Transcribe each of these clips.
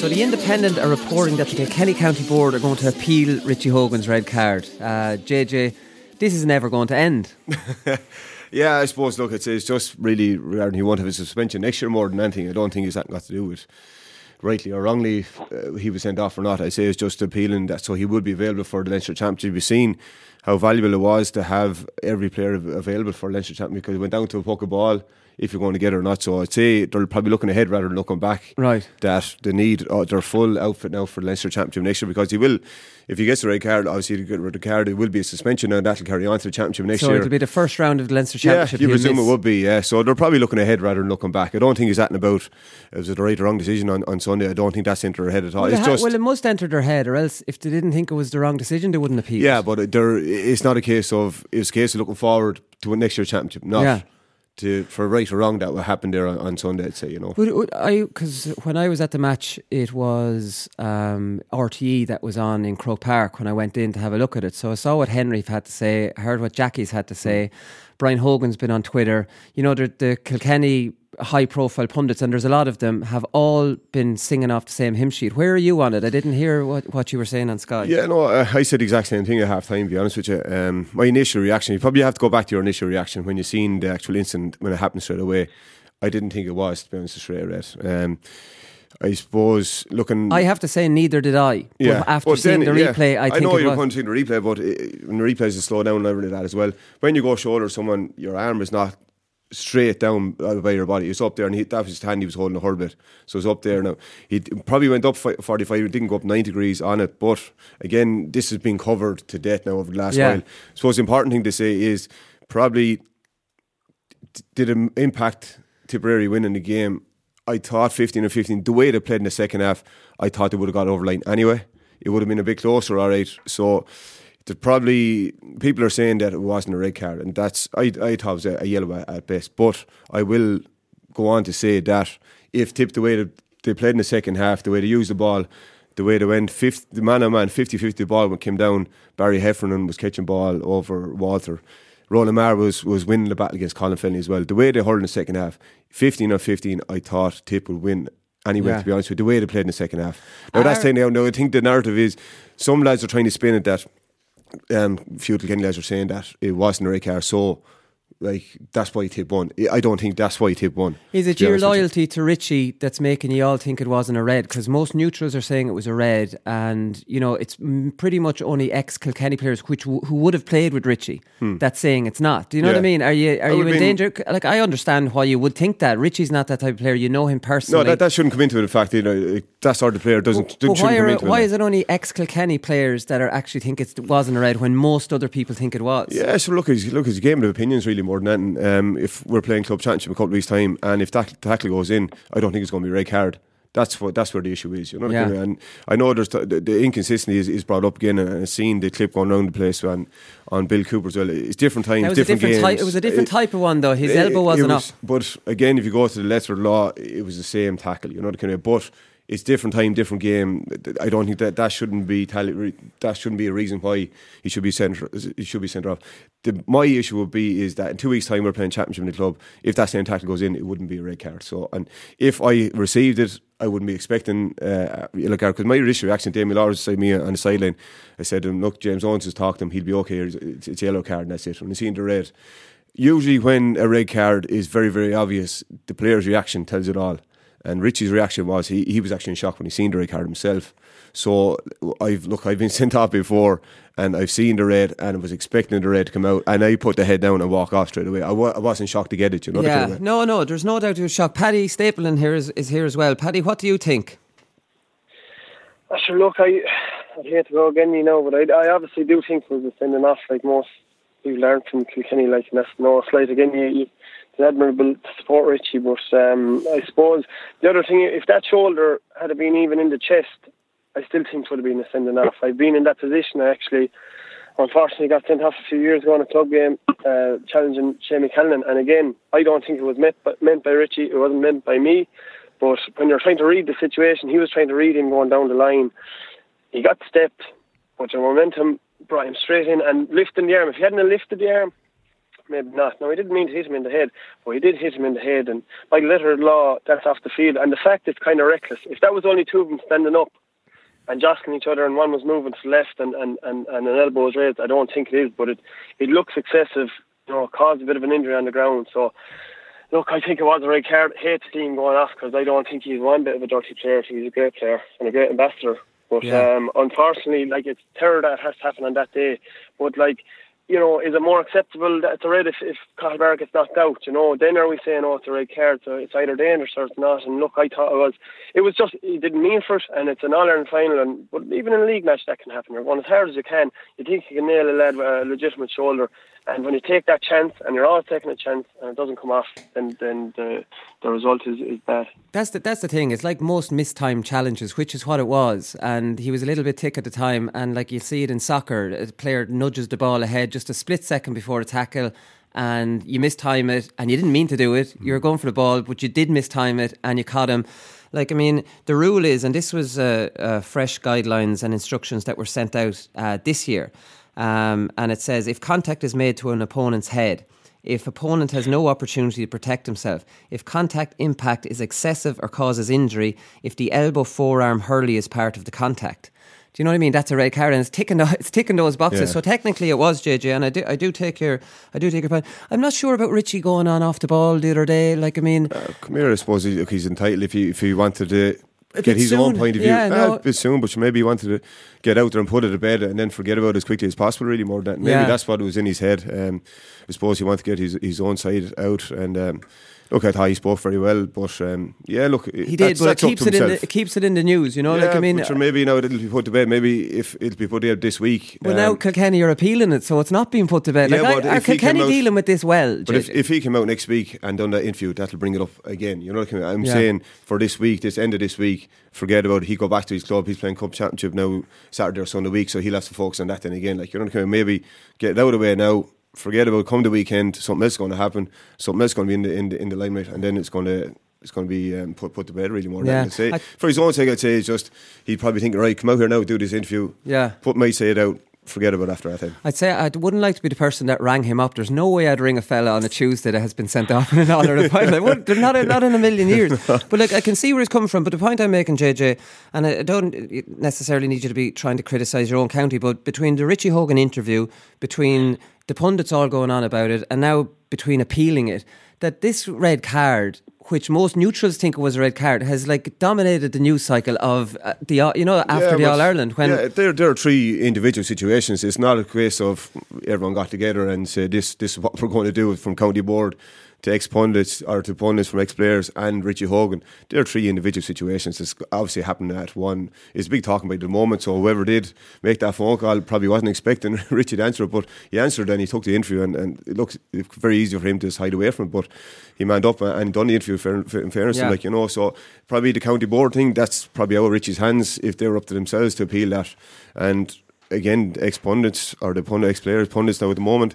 So the Independent are reporting that the Kilkenny County Board are going to appeal Richie Hogan's red card. Uh, JJ, this is never going to end. Yeah, I suppose. Look, it's, it's just really regarding he won't have a suspension next year more than anything. I don't think that got to do with rightly or wrongly uh, he was sent off or not. I say it's just appealing that so he would be available for the Leinster Championship. We've seen how valuable it was to have every player available for Leinster Championship because it went down to a of ball if you're going to get it or not. So I'd say they're probably looking ahead rather than looking back. Right. That they need uh, their full outfit now for the Leinster Championship next year because he will, if he gets the red card, obviously to get rid of the card, it will be a suspension and that'll carry on to the Championship next so year. So it'll be the first round of the Leinster Yeah, Championship. you presume miss. it would be, yeah. So they're probably looking ahead rather than looking back. I don't think it's that about it was it the right or wrong decision on, on Sunday. I don't think that's into their head at all. Well, it's it ha- just well, it must enter their head, or else if they didn't think it was the wrong decision, they wouldn't appeal. yeah, but there it's not a case of it's a case of looking forward to a next year's championship, not Yeah. To for right or wrong that what happened there on, on Sunday. I'd say you know. Would, would I because when I was at the match, it was um, RTE that was on in Croke Park when I went in to have a look at it. So I saw what Henry had to say, I heard what Jackie's had to say. Brian Hogan's been on Twitter. You know, the, the Kilkenny high profile pundits, and there's a lot of them, have all been singing off the same hymn sheet. Where are you on it? I didn't hear what, what you were saying on Sky. Yeah, no, uh, I said exactly the exact same thing at half time, to be honest with you. Um, my initial reaction, you probably have to go back to your initial reaction when you seen the actual incident when it happened straight away. I didn't think it was, to be honest, straight red. Um, I suppose looking. I have to say, neither did I. Yeah. But after But seeing then, the yeah, replay, I think know it you're going to see the replay, but uh, when the replays is slow down and everything like that as well. When you go shoulder someone, your arm is not straight down by your body. It's up there, and he, that was his hand. He was holding a whole bit, so it's up there now. He probably went up fi- 45. He didn't go up nine degrees on it, but again, this has been covered to death now over the last Yeah. while. I suppose the important thing to say is probably d- did it impact Tipperary winning the game? I thought 15 or 15, the way they played in the second half, I thought they would have got over line anyway. It would have been a bit closer, all right. So there's probably people are saying that it wasn't a red card, and that's I, I thought it was a, a yellow at, at best. But I will go on to say that if Tip the way that they played in the second half, the way they used the ball, the way they went, 50, the man on man, 50 50 ball when came down, Barry Heffernan was catching ball over Walter. Ronan Maher was, was winning the battle against Colin Fennelly as well. The way they hurled in the second half, 15 or 15, I thought Tip would win anyway, Yeah. to be honest with you, the way they played in the second half. Now, that's saying now, now, I think the narrative is some lads are trying to spin it that um, few Kilkenny lads are saying that it wasn't a red card, so like that's why he Tip won. I don't think that's why Tip won. Is it your you. loyalty to Richie that's making you all think it wasn't a red? Because most neutrals are saying it was a red, and you know it's pretty much only ex Kilkenny players which w- who would have played with Richie that's saying it's not. Do you know what I Hmm. Mean? Are you are I you in danger? Like I understand why you would think that Richie's not that type of player. You know him personally. No, that, that shouldn't come into it. In fact you know, that sort of player doesn't, why, are, why is it only ex Kilkenny players that are actually think it wasn't a red when most other people think it was? Yeah, so look, it's, look, it's a game of opinions really more than anything. Um, if we're playing club championship in a couple of weeks' time, and if that tackle goes in, I don't think it's going to be a red card. That's what that's where the issue is. You know, what I Yeah. mean? and I know there's the, the inconsistency is, is brought up again, and I've seen the clip going around the place on on Bill Cooper as well. It's different times, That was a different, different games. type. It was a different It- type of one though. His it- elbow wasn't was- up. But again, if you go to the letter of law, it was the same tackle. You know the kind of. But it's different time, different game. I don't think that that shouldn't be that shouldn't be a reason why he should be sent. He should be sent off. The, my issue would be is that in two weeks' time we're playing championship in the club. If that same tackle goes in, it wouldn't be a red card. So, and if I received it, I wouldn't be expecting uh, a yellow card because my initial reaction, Damien Lawrence said me on the sideline. I said, to him, "Look, James Owens has talked to him. He'll be okay. It's, it's, yellow card, and that's it." When I seen the red, usually when a red card is very very obvious, the player's reaction tells it all. And Richie's reaction was he, he was actually in shock when he seen the red card himself. So I've look, I've been sent off before, and I've seen the red, and I was expecting the red to come out, and I put the head down and walk off straight away. I w- I wasn't shocked to get it, you know. Yeah, no, no, there's no doubt he was shocked. Paddy Stapleton here is, is here as well. Paddy, what do you think? I sure look, I I hate to go again, you know, but I, I obviously do think it was a sending off like most people learn from Kilkenny, like and that's no slight again. You, you, admirable support Richie, but um, I suppose the other thing, if that shoulder had been even in the chest, I still think it would have been a sending off. I've been in that position. I actually, unfortunately, got sent off a few years ago in a club game, uh, challenging Seamie Callanan, and again, I don't think it was meant by, meant by Richie. It wasn't meant by me. But when you're trying to read the situation, he was trying to read him going down the line. He got stepped, but the momentum brought him straight in and lifting the arm. If he hadn't lifted the arm, maybe not. No, he didn't mean to hit him in the head, but he did hit him in the head. And by letter of law, that's off the field. And the fact it's kind of reckless. If that was only two of them standing up and jostling each other, and one was moving to the left and, and, and, and an elbow was raised, I don't think it is. But it it looks excessive. You know, caused a bit of an injury on the ground. So. Look, I think it was a red card. Hate to see him going off because I don't think he's one bit of a dirty player. He's a great player and a great ambassador. But Yeah. um, unfortunately, like it's terror that has to happen on that day. But like, you know, is it more acceptable that it's a red if, if Cathal gets knocked out? You know, then are we saying, oh, it's a red card, so it's either dangerous or it's not? And look, I thought it was. It was just he didn't mean for it, and it's an All Ireland final. And but even in a league match, that can happen. You're going as hard as you can. You think you can nail a lad with a legitimate shoulder, and when you take that chance, and you're always taking a chance, and it doesn't come off, then then the the result is, is bad. That's the, that's the thing. It's like most mistimed challenges, which is what it was. And he was a little bit thick at the time. And like you see it in soccer, a player nudges the ball ahead just a split second before a tackle, and you mistime it, and you didn't mean to do it. You were going for the ball, but you did mistime it, and you caught him. Like I mean, the rule is, and this was uh, uh, fresh guidelines and instructions that were sent out uh, this year, um, and it says if contact is made to an opponent's head if opponent has no opportunity to protect himself, if contact impact is excessive or causes injury, if the elbow forearm hurley is part of the contact. Do you know what I mean? That's a red card, and it's ticking. It's ticking those boxes. Yeah. So technically, it was JJ, and I do. I do take your. I do take your point. I'm not sure about Richie going on off the ball the other day. Like I mean, Come here, I suppose he, he's entitled if he if he wanted to get his own point of view. Yeah, Ah, no. a bit soon, but maybe he wanted to get out there and put it to bed and then forget about it as quickly as possible. Really, more than that. Maybe Yeah. that's what was in his head. Um, I suppose he wanted to get his his own side out and. Um, Look, I thought he spoke very well, but um, yeah, look, he did, but it keeps it in. The, it keeps it in the news. You know, like I mean, sure, maybe now it'll be put to bed. Maybe if it'll be put out this week. well, now um, Kilkenny are appealing it, so it's not being put to bed. Yeah, Like, but I, are Kilkenny out- dealing with this well? But if, if he came out next week and done that interview, that'll bring it up again. You know what I mean? I'm Yeah. saying for this week, this end of this week, forget about it. He go back to his club. He's playing cup championship now Saturday or Sunday week, so he'll have to focus on that then again. Like you know what I mean? Maybe get it out of the way now. Forget about come the weekend. Something else is going to happen. Something else is going to be in the in the, in the limelight, and then it's going to. It's going to be um, put put to bed really more. Yeah. than say. I- For his own sake, I'd say it's just he'd probably think, right, come out here now, do this interview. Yeah. Put my say it out. Forget about after that. I'd say I wouldn't like to be the person that rang him up. There's no way I'd ring a fella on a Tuesday that has been sent off in an Ireland final. I wouldn't- They're not, not in a million years. But like, I can see where it's coming from. But the point I'm making, JJ, and I don't necessarily need you to be trying to criticise your own county, but between the Richie Hogan interview, between the pundits all going on about it, and now between appealing it, that this red card. Which most neutrals think was a red card has like dominated the news cycle of uh, the uh, you know after Yeah, the All Ireland when yeah, there there are three individual situations. It's not a case of everyone got together and said this this is what we're going to do from county board to ex pundits or to pundits from ex players and Richie Hogan. There are three individual situations. It's obviously happened at one. It's a big talking about the moment. So whoever did make that phone call probably wasn't expecting Richie to answer it, but he answered and he took the interview and, and it looks very easy for him to just hide away from it. But he manned up and done the interview. For, for, in fairness, Yeah. like you know, so probably the county board thing. That's probably out of Richie's hands if they were up to themselves to appeal that. And again, ex pundits or the pundit ex players, pundits now at the moment,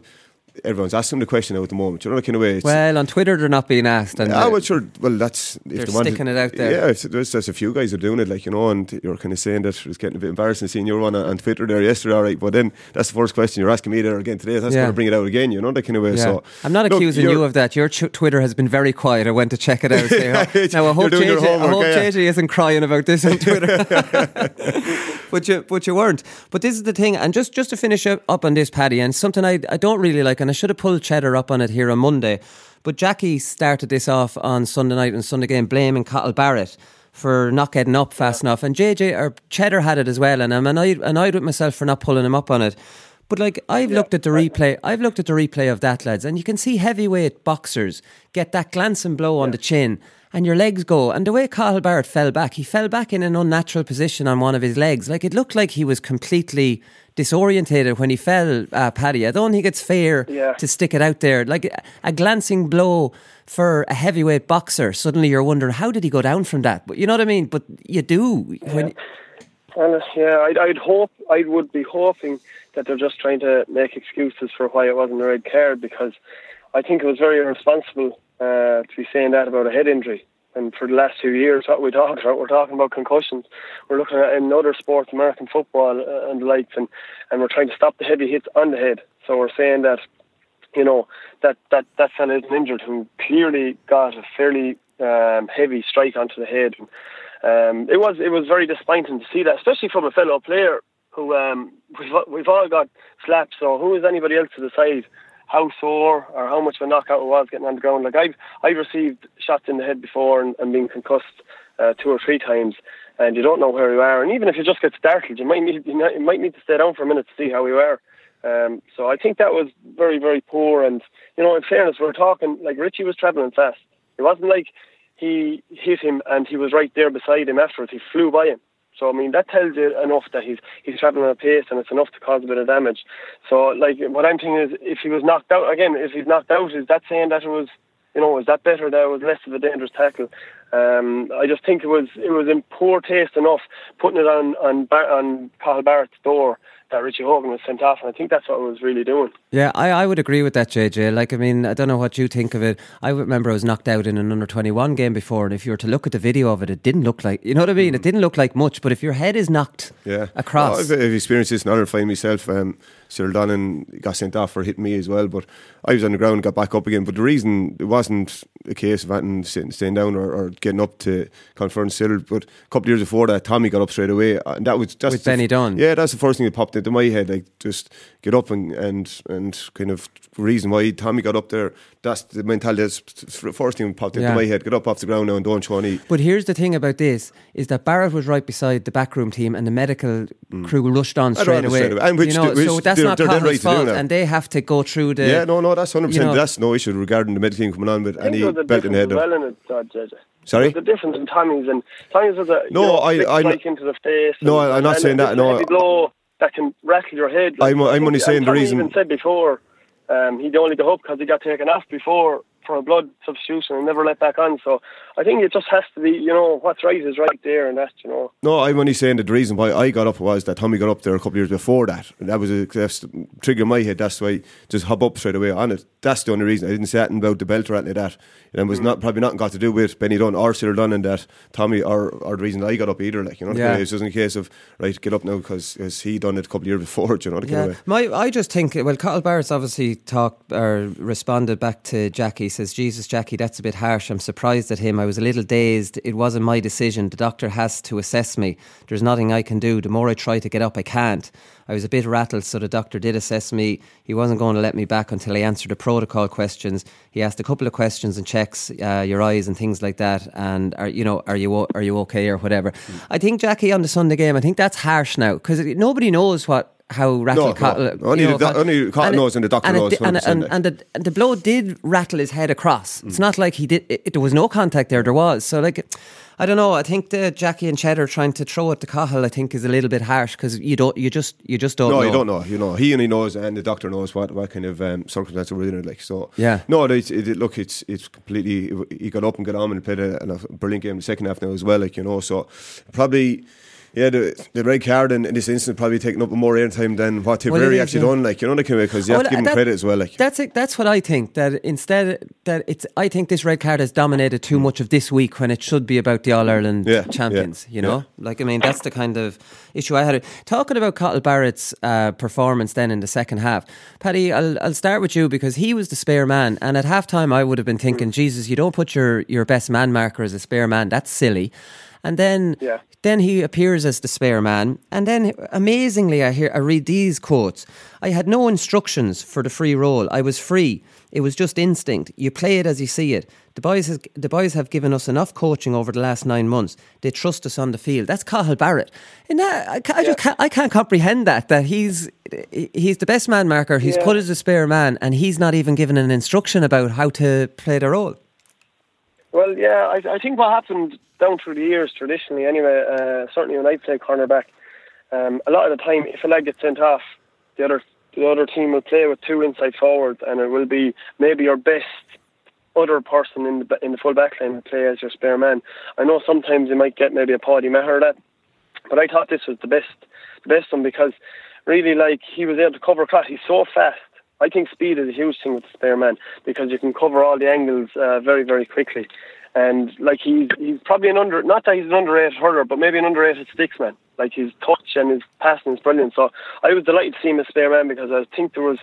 everyone's asking the question now at the moment. You know, that kind of way. It's, well on Twitter they're not being asked and Ah, uh, well, sure. Well, that's if They're they want sticking it out there. Yeah, there's, there's a few guys are doing it, like you know, and you're kind of saying that it's getting a bit embarrassing seeing you on on Twitter there yesterday, all right. But then that's the first question you're asking me there again today. That's Yeah. going to bring it out again, you know, that kind of way. Yeah. So I'm not accusing you of that. Your ch- Twitter has been very quiet. I went to check it out. Yeah, now I hope, your JJ, I hope yeah. JJ isn't crying about this on Twitter. but you but you weren't. But this is the thing, and just just to finish up, on this, Paddy, and something I I don't really like, and I should have pulled Cheddar up on it here on Monday, but Jackie started this off on Sunday night and Sunday game, blaming Cathal Barrett for not getting up fast enough, and JJ or Cheddar had it as well, and I'm annoyed annoyed with myself for not pulling him up on it. But like I've looked at the replay, I've looked at the replay of that, lads, and you can see heavyweight boxers get that glancing blow on the chin, and your legs go. And the way Cathal Barrett fell back, he fell back in an unnatural position on one of his legs. Like it looked like he was completely disorientated when he fell, uh, Paddy. I don't think it's fair Yeah. to stick it out there. Like a, glancing blow for a heavyweight boxer. Suddenly you're wondering how did he go down from that? But you know what I mean. But you do when. And yeah, I'd, I'd hope, I would be hoping that they're just trying to make excuses for why it wasn't a red card because I think it was very irresponsible uh, to be saying that about a head injury. And for the last two years, what we talk about, we're talking about concussions. We're looking at in other sports, American football uh, and the likes, and, and we're trying to stop the heavy hits on the head. So we're saying that, you know, that that that fella isn't injured who clearly got a fairly um, heavy strike onto the head. Um, it was it was very disappointing to see that, especially from a fellow player who um, we've we've all got slapped. So who is anybody else to decide how sore or how much of a knockout it was getting on the ground? Like I've I've received shots in the head before and, and been concussed uh, two or three times, and you don't know where you are. And even if you just get startled, you might need you might- you might need to stay down for a minute to see how you are. Um, so I think that was very very poor. And you know, in fairness, we're talking like Richie was travelling fast. It wasn't like he hit him and he was right there beside him afterwards. He flew by him. So I mean that tells you enough that he's he's travelling at a pace and it's enough to cause a bit of damage. So like what I'm thinking is if he was knocked out again, if he's knocked out, is that saying that it was you know, is that better that it was less of a dangerous tackle? Um, I just think it was it was in poor taste enough putting it on on Bar- on Cathal Barrett's door that Richie Hogan was sent off, and I think that's what it was really doing. Yeah, I, I would agree with that, JJ. Like, I mean, I don't know what you think of it. I remember I was knocked out in an under 21 game before, and if you were to look at the video of it, it didn't look like, you know what I mean? It didn't look like much, but if your head is knocked Yeah. across. No, I've, I've experienced this in other fight myself. Um, Cyril Donnan got sent off for hitting me as well, but I was on the ground and got back up again. But the reason it wasn't a case of having sitting, staying down or, or getting up to confront Cyril, but a couple of years before that, Tommy got up straight away, and that was just. With Benny Dunne. Yeah, that's the first thing that popped into my head. Like just get up and and and kind of reason why Tommy got up there. That's the mentality. That's the first thing that popped into Yeah. my head. Get up off the ground now and don't show any. But here's the thing about this is that Barrett was right beside the backroom team and the medical crew rushed on Mm. Straight away. straight away. And which you know, the- so that's they're- not they're dead Connell's right to do fault and they have to go through the yeah, no, no, that's hundred you percent. know- That's no issue regarding the medical team coming on with any there belt in the head. well in it, uh, Sorry? the difference in Tommy's and Tommy's was a No, you know, I- flick I'm not- strike into the face. No, I'm not saying that, a no. blow that can rattle your head. I'm- I I'm only saying the reason- even said before um, he'd only go up because he got taken off before for a blood substitution and never let back on. So I think it just has to be, you know, what's right is right there, and that's you know. No, I'm only saying that the reason why I got up was that Tommy got up there a couple of years before that. And that was a that's the trigger in my head. That's why just hop up straight away on it. That's the only reason. I didn't say anything about the belt or anything like that. And it was mm. not probably nothing got to do with Benny Dunne or Cyril Dunn and that Tommy or, or the reason I got up either. Like you know, Yeah. yeah. it wasn't a case of right get up now because he done it a couple of years before. do You know, the kind Yeah, of my I just think well, Cathal Barrett's obviously talked or responded back to Jackie. Says, "Jesus, Jackie, that's a bit harsh. I'm surprised at him. I was a little dazed. It wasn't my decision. The doctor has to assess me. There's nothing I can do. The more I try to get up, I can't. I was a bit rattled, so the doctor did assess me. He wasn't going to let me back until I answered the protocol questions. He asked a couple of questions and checks uh, your eyes and things like that. And are you know are you are you okay or whatever? I think Jackie on the Sunday game. I think that's harsh now because nobody knows what." How rattle no. Cathal, Only you know, the only knows and the doctor and knows di- And, 100% and, and, the, and the blow did rattle his head across. It's not like he did. It, it- there was no contact there. There was. So like, I don't know. I think the Jackie and Cheddar trying to throw at the Cahill, I think, is a little bit harsh because you don't. You just. You just don't. No, know. you don't know. You know, he only knows, and the doctor knows what, what kind of um, circumstances we're in. it, Like so, Yeah. No, it, it, it- look, it's it's completely. He got up and got on and played a, a brilliant game in the second half now as well. Like you know, so probably. Yeah, the, the red card in, in this instance probably taking up more airtime than what Well, Tipperary is, actually yeah. done. Like you know, because you have Well, to give him that- credit as well. Like That's it. That's what I think. That instead that it's. I think this red card has dominated too much of this week when it should be about the All Ireland Yeah, champions. yeah, You know, like I mean, that's the kind of issue I had. Talking about Cathal Barrett's uh, performance then in the second half, Paddy, I'll, I'll start with you because he was the spare man, and at halftime I would have been thinking, Jesus, you don't put your your best man marker as a spare man. That's silly. And then Yeah. then he appears as the spare man, and then amazingly, I hear I read these quotes. I had no instructions for the free roll. I was free. It was just instinct. You play it as you see it. The boys, has, the boys have given us enough coaching over the last nine months. They trust us on the field. That's Cathal Barrett. And that, I, I just can't, I can't comprehend that. That he's he's the best man marker. He's Yeah. put as a spare man, and he's not even given an instruction about how to play the role. Well, yeah, I, I think what happened down through the years, traditionally anyway, uh, certainly when I play cornerback, um, a lot of the time, if a leg gets sent off, the other the other team will play with two inside forwards, and it will be maybe your best other person in the in the full back line will play as your spare man. I know sometimes you might get maybe a Paddy Maher that, but I thought this was the best the best one because really like he was able to cover cut. He's so fast. I think speed is a huge thing with the spare man because you can cover all the angles uh, very very quickly. And like he's he's probably an under not that he's an underrated hurler, but maybe an underrated sticks man. Like his touch and his passing is brilliant. So I was delighted to see him as spare man because I think there was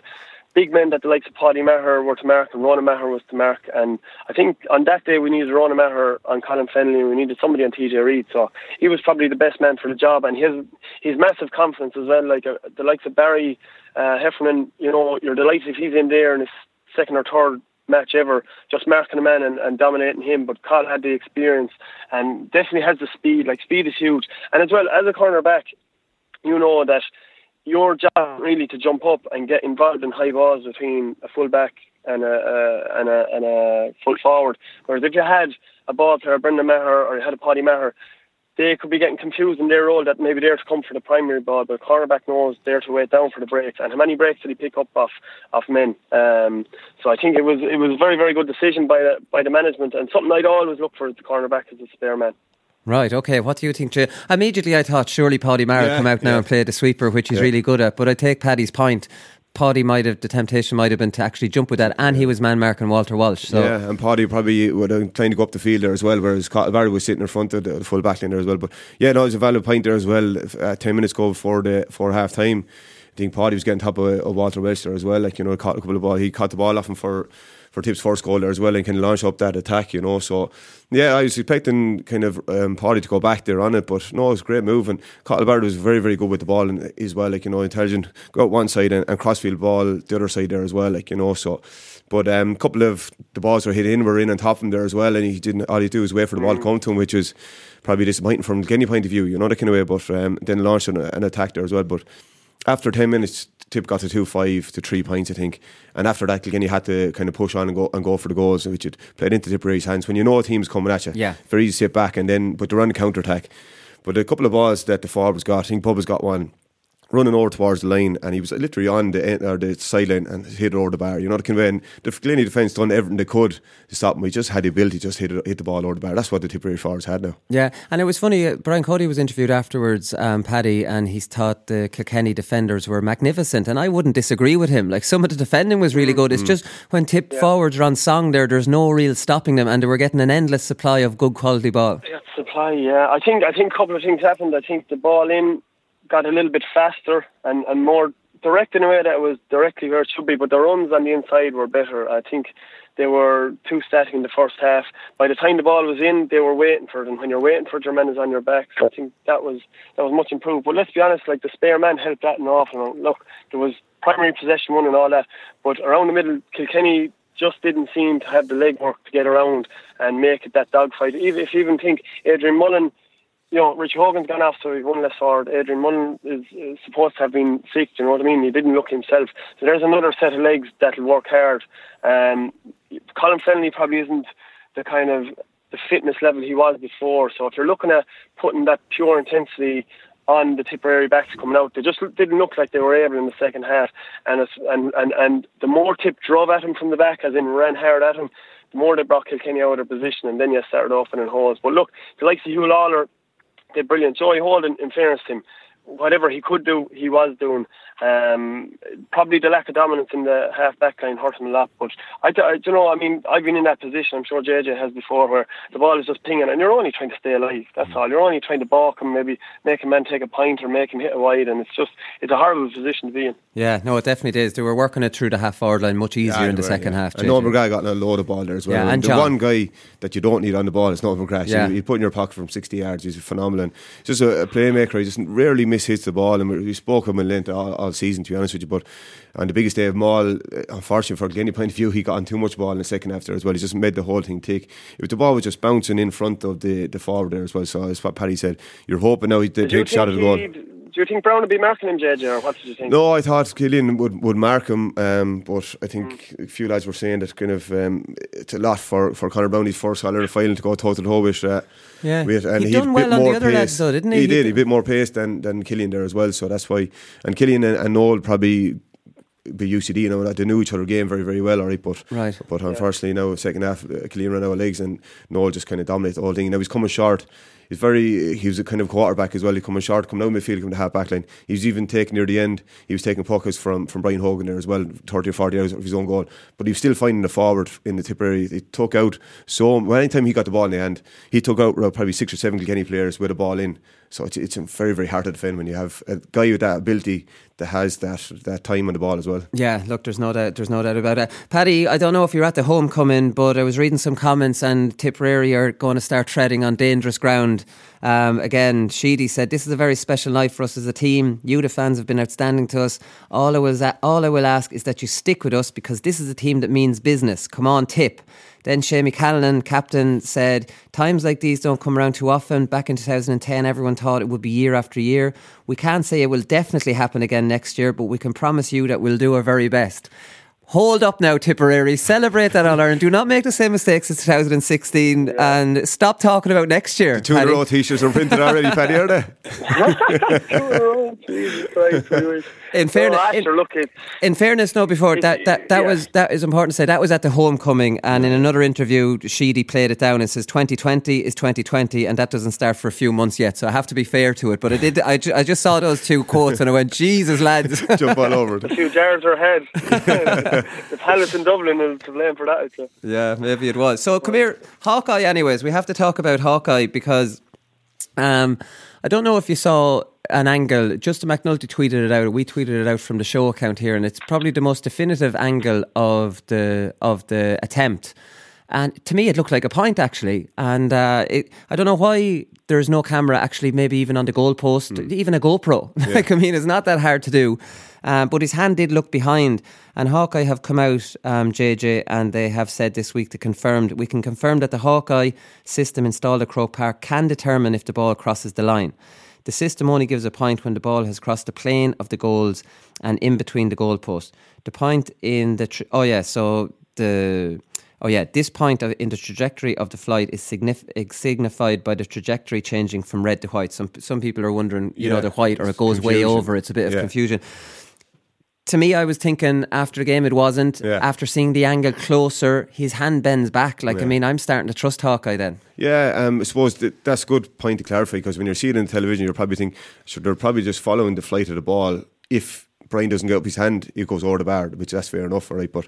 big men that the likes of Paddy Maher were to mark and Ronan Maher was to mark. And I think on that day we needed Ronan Maher on Colin Fennelly and we needed somebody on TJ Reid. So he was probably the best man for the job and his his massive confidence as well. Like uh, the likes of Barry uh, Heffernan, you know, you're delighted if he's in there in his second or third match ever, just marking a man and, and dominating him. But Carl had the experience and definitely has the speed. Like speed is huge. And as well as a cornerback, you know that your job really to jump up and get involved in high balls between a fullback and a, and a and a full forward. Whereas if you had a ball player, Brendan Maher, or you had a Paddy Maher, they could be getting confused in their role that maybe they're to come for the primary ball, but cornerback knows they're to wait down for the breaks. And how many breaks did he pick up off off men? Um, so I think it was it was a very very good decision by the by the management and something I'd always look for as the cornerback as a spare man. Right, okay. What do you think, Jay? Immediately I thought surely Paddy Maher Yeah, come out now yeah. and play the sweeper, which he's Yeah. really good at. But I take Paddy's point. Paddy might have, the temptation might have been to actually jump with that, and he was man marking Walter Walsh. So yeah, and Paddy probably would have inclined to go up the field there as well, whereas Barry was sitting in front of the, full back line there as well. But yeah, no, it's a valid point there as well. Uh, Ten minutes go before the for half time, I think Paddy was getting top of, of Walter Walsh there as well. Like you know, caught a couple of ball, he caught the ball off him for for Tip's first goal there as well, and can launch up that attack. You know, so yeah, I was expecting kind of um, Paddy to go back there on it, but no, it was a great move. And Cathal Barrett was very, very good with the ball and as well, like you know, intelligent. Go out one side and, and crossfield ball the other side there as well, like you know. So, but a um, couple of the balls were hit in, were in on top of him there as well, and he didn't. All he do was wait for the ball to come to him, which was probably disappointing from Guinea point of view, you know, that kind of way. But um, then launched an, an attack there as well. But after ten minutes, Tip got to two five to three points, I think. And after that, Kilkenny had to kind of push on and go and go for the goals, which had played into Tipperary's hands. When you know a team's coming at you, Yeah. very easy to sit back and then, but they're on the counter attack. But a couple of balls that the forwards got, I think Bubbles got one running over towards the line, and he was literally on the end, or the sideline and hit it over the bar. You know, the conveying the Kilkenny defence done everything they could to stop him. He just had the ability to just hit it, hit the ball over the bar. That's what the Tipperary forwards had now. Yeah, and it was funny. uh, Brian Cody was interviewed afterwards, um, Paddy, and he's thought the Kilkenny defenders were magnificent, and I wouldn't disagree with him. Like some of the defending was really good. It's just when tip forwards are on song, there, there's no real stopping them, and they were getting an endless supply of good quality ball. Yeah, supply. Yeah, I think I think a couple of things happened. I think the ball in got a little bit faster and, and more direct in a way that was directly where it should be. But the runs on the inside were better. I think they were too static in the first half. By the time the ball was in, they were waiting for it. And when you're waiting for it, your is on your back. So I think that was that was much improved. But let's be honest, like the spare man helped that an awful amount. Look, there was primary possession one and all that, but around the middle, Kilkenny just didn't seem to have the legwork to get around and make it that dogfight. Even if you even think Adrian Mullen you know, Richie Hogan's gone off, so he's one less forward. Adrian Mullen is, is supposed to have been sick, you know what I mean? He didn't look himself. So there's another set of legs that'll work hard. Um, Colin Fennelly probably isn't the kind of the fitness level he was before. So if you're looking at putting that pure intensity on the Tipperary backs coming out, they just didn't look like they were able in the second half. And and, and and the more Tip drove at him from the back, as in ran hard at him, the more they brought Kilkenny out of their position, and then you started off opening holes. But look, the likes of Huw Lawlor did brilliant. Joey Holden, in fairness to him, whatever he could do, he was doing. Um, probably the lack of dominance in the half back line hurt him a lot. But I, I, you know, I mean, I've been in that position. I'm sure JJ has before, where the ball is just pinging, and you're only trying to stay alive. That's all. You're only trying to balk him, maybe make a man take a pint or make him hit a wide, and it's just it's a horrible position to be in. Yeah, no, it definitely is. They were working it through the half forward line much easier Yeah, in the were, second yeah. half. And JJ. Noel McGrath got a load of ball there as well. Yeah, and the John. one guy that you don't need on the ball is Noel McGrath. Yeah. You, you put in your pocket from 60 yards. He's phenomenal. He's just a, a playmaker. He just rarely misses the ball. And we, we spoke of him in length all, all season, to be honest with you. But on the biggest day of them all, uh, unfortunately, for Glenny point of view, he got on too much ball in the second half there as well. He just made the whole thing tick. If the ball was just bouncing in front of the, the forward there as well. So that's what Paddy said. You're hoping now he you take a shot at the goal. Think he'd- Do you think Browne would be marking him, JJ, or what did you think? No, I thought Cillian would, would mark him, um, but I think a few lads were saying that kind of um, it's a lot for, for Conor Browne, his first All Ireland final to go toe to toe with. Uh, Yeah. with, and He'd he had done well bit on the more other pace. lads though, didn't he? He, He did, did- a bit more pace than, than Cillian there as well, so that's why. And Cillian and, and Noel probably be UCD, you know, that they knew each other game very, very well, all right, but Right. but unfortunately now second half uh, Cillian ran out of legs and Noel just kind of dominated the whole thing. Now he's coming short. He's very. He was a kind of quarterback as well. He coming short, coming out midfield, coming to half back line. He was even taking near the end. He was taking puckers from from Brian Hogan there as well, thirty or forty yards of his own goal. But he was still finding the forward in the Tipperary. He took out so. Well, anytime he got the ball in the hand, he took out probably six or seven Kilkenny players with a ball in. So it's it's very very hard to defend when you have a guy with that ability that has that that time on the ball as well. Yeah, look, there's no doubt, there's no doubt about it. Paddy, I don't know if you're at the homecoming, but I was reading some comments, and Tipperary are going to start treading on dangerous ground. Um, again, Sheedy said, "This is a very special night for us as a team. You, the fans, have been outstanding to us. All I was, all I will ask is that you stick with us because this is a team that means business. Come on, tip." Then Seamie Callanan, captain, said, Times like these don't come around too often. Back in 2010, everyone thought it would be year after year. We can't say it will definitely happen again next year, but we can promise you that we'll do our very best. Hold up now, Tipperary. Celebrate that All Ireland. Do not make the same mistakes as 2016 and stop talking about next year. The Two in a Paddy. row t-shirts are printed already, Paddy, are they? Jesus Christ, anyways. In fairness- no, in- Asher, look, it's, In fairness, no. Before that, that, that yeah. was that is important to say. That was at the homecoming, and in another interview, Sheedy played it down and says 2020 is 2020, and that doesn't start for a few months yet. So I have to be fair to it. But I did. I, ju- I just saw those two quotes and I went, Jesus, lads. Jump all over it. two jars are ahead. the palace in Dublin is to blame for that. Yeah, maybe it was. So come here, Hawkeye. Anyways, we have to talk about Hawkeye because um, I don't know if you saw an angle. Justin McNulty tweeted it out. We tweeted it out from the show account here, and it's probably the most definitive angle of the of the attempt. And to me, it looked like a point actually. And uh, it, I don't know why there's no camera actually, maybe even on the goalpost, even a GoPro. like I mean, it's not that hard to do. Um, but his hand did look behind, and Hawkeye have come out, um, JJ, and they have said this week to confirmed we can confirm that the Hawkeye system installed at Croke Park can determine if the ball crosses the line. The system only gives a point when the ball has crossed the plane of the goals and in between the goalposts. The point in the tr- oh yeah, so the oh yeah, this point of, in the trajectory of the flight is, signif- is signified by the trajectory changing from red to white. Some some people are wondering, you know, the white or it goes way over. It's a bit of Yeah. confusion. To me, I was thinking after the game it wasn't. Yeah. After seeing the angle closer, his hand bends back. Like I mean, I'm starting to trust Hawkeye then. Yeah, um, I suppose that, that's a good point to clarify because when you're seeing it on television, you're probably thinking, sure, they're probably just following the flight of the ball. If Brian doesn't get up his hand, he goes over the bar, which that's fair enough, all right. But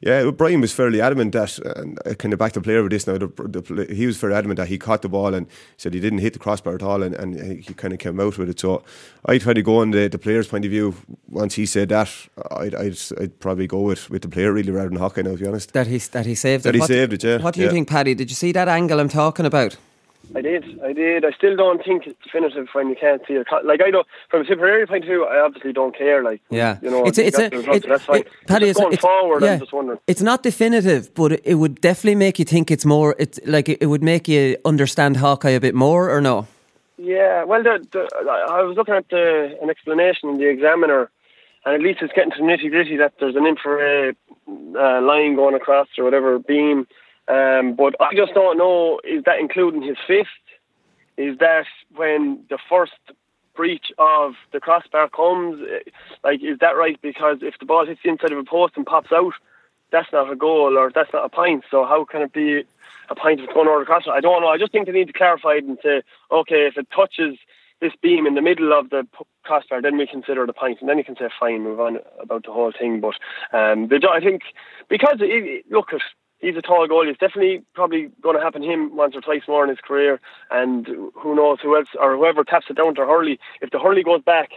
yeah, Brian was fairly adamant that, and uh, I kind of back the player with this now. The, the, he was fairly adamant that he caught the ball and said he didn't hit the crossbar at all, and, and he kind of came out with it. So I tried to go on the, the player's point of view. Once he said that, I'd, I'd, I'd probably go with, with the player really rather than Hawkeye now, to be honest. That he that he saved That it. he saved it, yeah, What do you yeah. think, Paddy? Did you see that angle I'm talking about? I did, I did. I still don't think it's definitive when you can't see it. Like I don't, from a Tipperary point of view, I obviously don't care. Like, Yeah, you know, it's a, it's a, it- that's fine. it- Paddy, it's, going it's- forward, yeah, I'm just wondering. It's not definitive, but it would definitely make you think it's more. It's like it would make you understand Hawkeye a bit more, or no? Yeah, well, the, the, I was looking at the, an explanation in the Examiner, and at least it's getting to nitty gritty that there's an infrared uh, line going across or whatever beam. Um, but I just don't know is that including his fist? Is that when the first breach of the crossbar comes? eh, Like, is that right? Because if the ball hits the inside of a post and pops out, that's not a goal or that's not a point. So how can it be a point if it's going over the crossbar? I don't know. I just think they need to clarify it and say, okay, if it touches this beam in the middle of the crossbar, then we consider pint, point, and then you can say fine, move on about the whole thing. But um, the, I think because it, look at he's a tall goalie. It's definitely probably going to happen him once or twice more in his career. And who knows who else or whoever taps it down to Hurley. If the Hurley goes back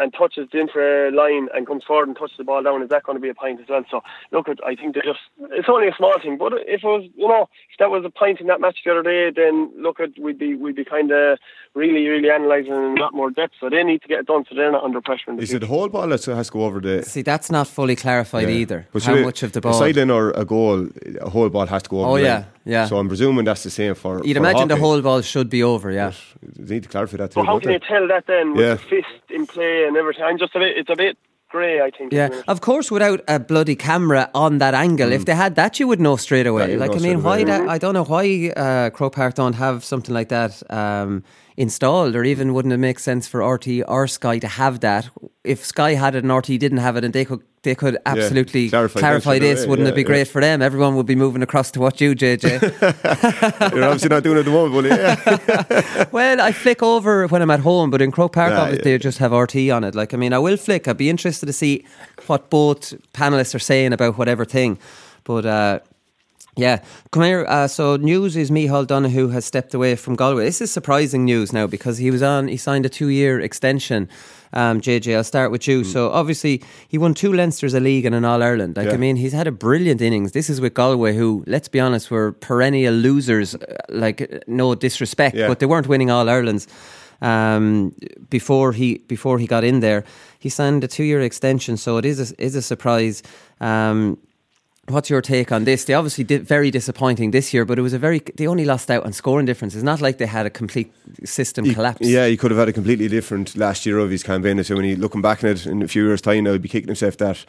and touches the infra line and comes forward and touches the ball down, is that going to be a point as well? So look, at I think they just it's only a small thing, but if it was you know if that was a point in that match the other day, then look at we'd be we'd be kind of really really analysing in a lot more depth. So they need to get it done so they're not under pressure. Is future. it the whole ball that has to go over the? See, that's not fully clarified Yeah. either. But how so much of the ball? A sideline or a goal, a whole ball has to go over. Oh, the yeah, line. yeah. So I'm presuming that's the same for. You'd for imagine the whole ball should be over. Yeah. They need to clarify that too. But how don't can you tell that then with Yeah. the fist in play and everything? I'm just a bit. It's a bit grey. I think. Yeah, of course, without a bloody camera on that angle, if they had that, you would know straight away. Mm. you'd like, I mean, why? away. That, I don't know why uh, Croke Park don't have something like that um, installed, or even wouldn't it make sense for RTE or Sky to have that? If Sky had it and RTE didn't have it, and they could, they could absolutely clarify clarify, this. Wouldn't yeah, it be yeah. great for them? Everyone would be moving across to watch you, JJ. You're obviously not doing it at the moment, yeah. Well, I flick over when I'm at home, but in Croke Park, Yeah, obviously, yeah. they just have RTE on it. Like, I mean, I will flick. I'd be interested to see what both panelists are saying about whatever thing. But uh, yeah, come here. Uh, so, news is Micheál Donoghue has stepped away from Galway. This is surprising news now because he was on. He signed a two-year extension. Um, JJ, I'll start with you. So, obviously, he won two Leinsters a league and an All Ireland. Like, Yeah. I mean, he's had a brilliant innings. This is with Galway, who, let's be honest, were perennial losers. uh, Like, no disrespect, Yeah. but they weren't winning All Irelands um, before he before he got in there. He signed a two year extension, so it is a, is a surprise. Um, What's your take on this? They obviously did very disappointing this year, but it was a very. They only lost out on scoring difference. It's not like they had a complete system He- collapse. Yeah, he could have had a completely different last year of his campaign. So when he looking back at it in a few years' time, now he'd be kicking himself that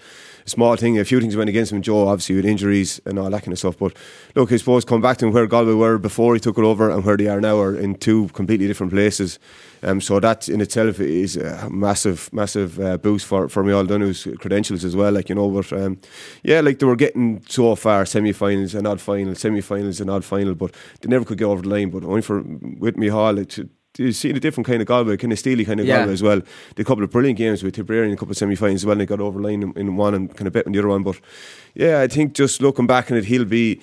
small thing. A few things went against him, Joe, obviously with injuries and all that kind of stuff. But look, I suppose come back to where Galway were before he took it over and where they are now are in two completely different places. Um, so that in itself is a massive, massive uh, boost for for Micheál Donoghue's credentials as well. Like you know, but um, yeah, like they were getting so far semi-finals, an odd final, semi-finals, an odd final, but they never could get over the line. But only for with Micheál, it, you see a different kind of Galway, kind of steely kind of Yeah. Galway as well. They a couple of brilliant games with Tipperary and a couple of semi-finals as well. And they got over the line in, in one and kind of bet on the other one. But yeah, I think just looking back on it, he'll be.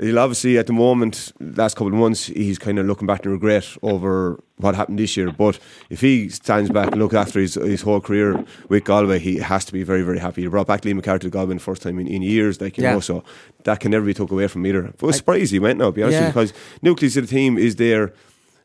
He'll obviously at the moment, last couple of months, he's kind of looking back in regret over what happened this year. But if he stands back and look after his his whole career with Galway, he has to be very very happy. He brought back Liam MacCarthy to Galway the first time in, in years, like you Yeah. know. So that can never be took away from either. But I was surprised he went now, to be honest, Yeah. because nucleus of the team is there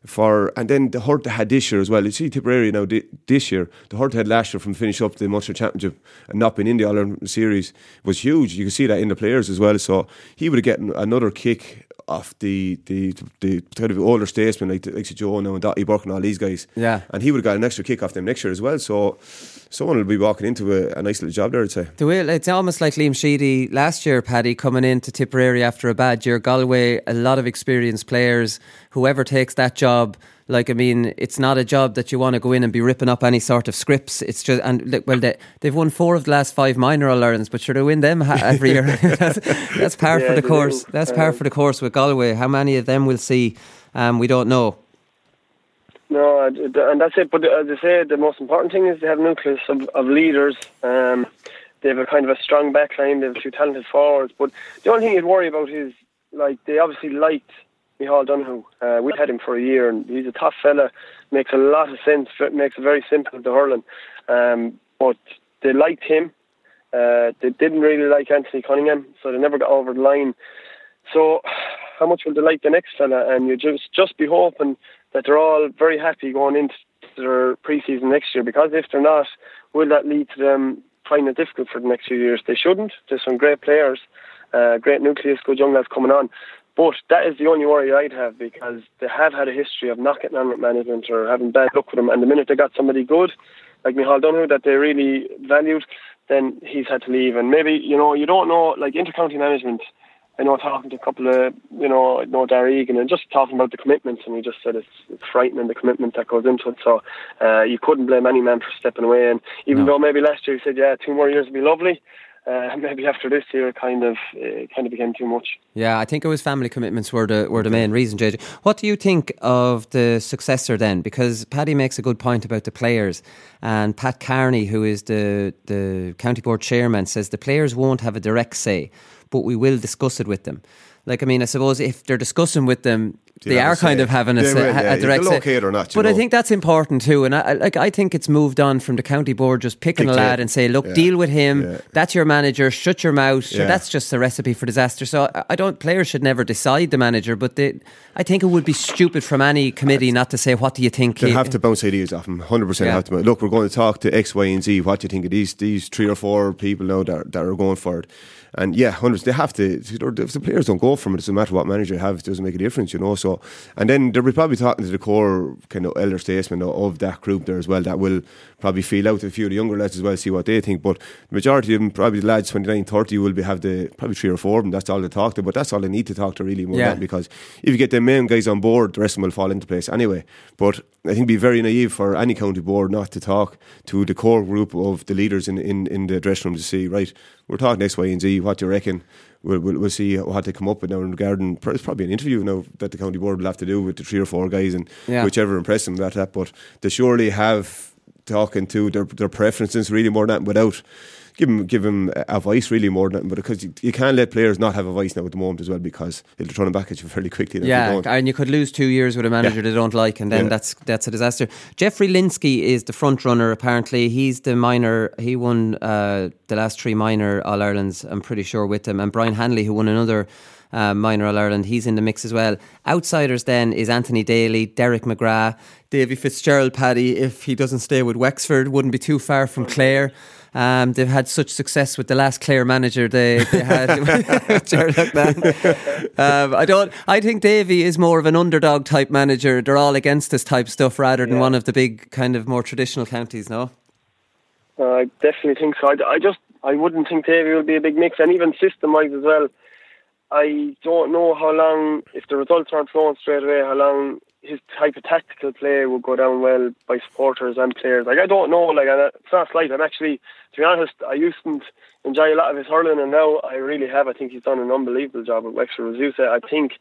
for and then the hurt had this year as well. You see Tipperary now thi- this year, the hurt had last year from finish up the Munster Championship and not being in the All Ireland series was huge. You can see that in the players as well. So he would have gotten another kick off the the the kind of older statesmen like like Joe now and Daithí Burke and all these guys. Yeah. And he would have got an extra kick off them next year as well. So someone will be walking into a, a nice little job there, I'd say. The way, it's almost like Liam Sheedy last year, Paddy, coming into Tipperary after a bad year. Galway, a lot of experienced players. Whoever takes that job, like I mean, it's not a job that you want to go in and be ripping up any sort of scripts. It's just and like, well, they, they've won four of the last five minor All Irelands, but sure they win them ha- every year. that's, that's par Yeah, for the course. do. That's par Um, for the course with Galway. How many of them we'll see, um, we don't know. No, and and that's it. But as I say, the most important thing is they have a nucleus of, of leaders. Um, they have a kind of a strong backline. They have two talented forwards. But the only thing you'd worry about is like they obviously liked Micheál Donoghue. Uh, we've had him for a year, and he's a tough fella. Makes a lot of sense. Makes it very simple to hurling. Um, but they liked him. Uh, they didn't really like Anthony Cunningham, so they never got over the line. So, how much will they like the next fella? And you just just be hoping that they're all very happy going into their pre-season next year. Because if they're not, will that lead to them finding it difficult for the next few years? They shouldn't. There's some great players, uh, great nucleus, good young lads coming on. But that is the only worry I'd have because they have had a history of not getting on with management or having bad luck with them. And the minute they got somebody good, like Micheál Donoghue, that they really valued, then he's had to leave. And maybe, you know, you don't know, like intercounty management, I know talking to a couple of, you know, I know Darragh Egan and just talking about the commitments, and he just said it's, it's frightening the commitment that goes into it. So uh, you couldn't blame any man for stepping away. And even No. though maybe last year he said, yeah, two more years would be lovely, uh, maybe after this year, it kind of it kind of became too much. Yeah, I think it was family commitments were the were the main reason. JJ, what do you think of the successor then? Because Paddy makes a good point about the players, and Pat Kearney, who is the the county board chairman, says the players won't have a direct say, but we will discuss it with them. Like, I mean, I suppose if they're discussing with them, They they are kind of having a, They say, will, yeah. a direct say. or not, but I think that's important too. And I, like, I think it's moved on from the county board just picking a Dictate. lad and say, look, Yeah. deal with him. That's your manager. Shut your mouth. Sure, that's just a recipe for disaster. So I- don't. Players should never decide the manager, but they, I think it would be stupid from any committee not to say, what do you think? They'll have to bounce ideas off him. Hundred percent have to. Look, we're going to talk to X, Y, and Z. What do you think of these these three or four people now that, that are going for it? And yeah, hundreds. They have to. If the players don't go from it, it doesn't matter what manager you have. It doesn't make a difference, you know. So, and then they'll be probably talking to the core kind of elder statesmen of- of that group there as well. That will probably feel out a few of the younger lads as well, see what they think. But the majority of them, probably the lads 29, 30, will be have the probably three or four of them. That's all they talk to. But that's all they need to talk to really more Yeah. than because if you get the main guys on board, the rest of them will fall into place anyway. But I think it'd be very naive for any county board not to talk to the core group of the leaders in, in, in the dressing room to see, right, we're talking X, Y, and Z, what do you reckon? We'll, we'll, we'll see what they come up with now in regarding, it's probably an interview now that the county board will have to do with the three or four guys and Yeah. whichever impress them about that. But they surely have talking to their, their preferences really more than that without give them give them a voice really more than that. But because you, you can't let players not have a voice now at the moment as well because it'll turn them back at you fairly quickly. Yeah, don't. and you could lose two years with a manager Yeah. they don't like, and then Yeah. that's that's a disaster. Jeffrey Lynskey is the front runner. Apparently, he's the minor. He won uh, the last three minor All Irelands. I'm pretty sure with them, and Brian Hanley, who won another. Uh, minor All Ireland, he's in the mix as well. Outsiders then is Anthony Daly, Derek McGrath, Davy Fitzgerald, Paddy. If he doesn't stay with Wexford, wouldn't be too far from Clare. Um, they've had such success with the last Clare manager they, they had, Gerald. Um, I don't. I think Davy is more of an underdog type manager. They're all against this type stuff rather than Yeah. one of the big kind of more traditional counties. No. Uh, I definitely think so. I, I just I wouldn't think Davy will be a big mix, and even system wise as well. I don't know how long, if the results aren't flowing straight away, how long his type of tactical play will go down well by supporters and players. Like I don't know. Like it's not slight. I'm actually, to be honest, I used to enjoy a lot of his hurling, and now I really have. I think he's done an unbelievable job at Wexford. As I think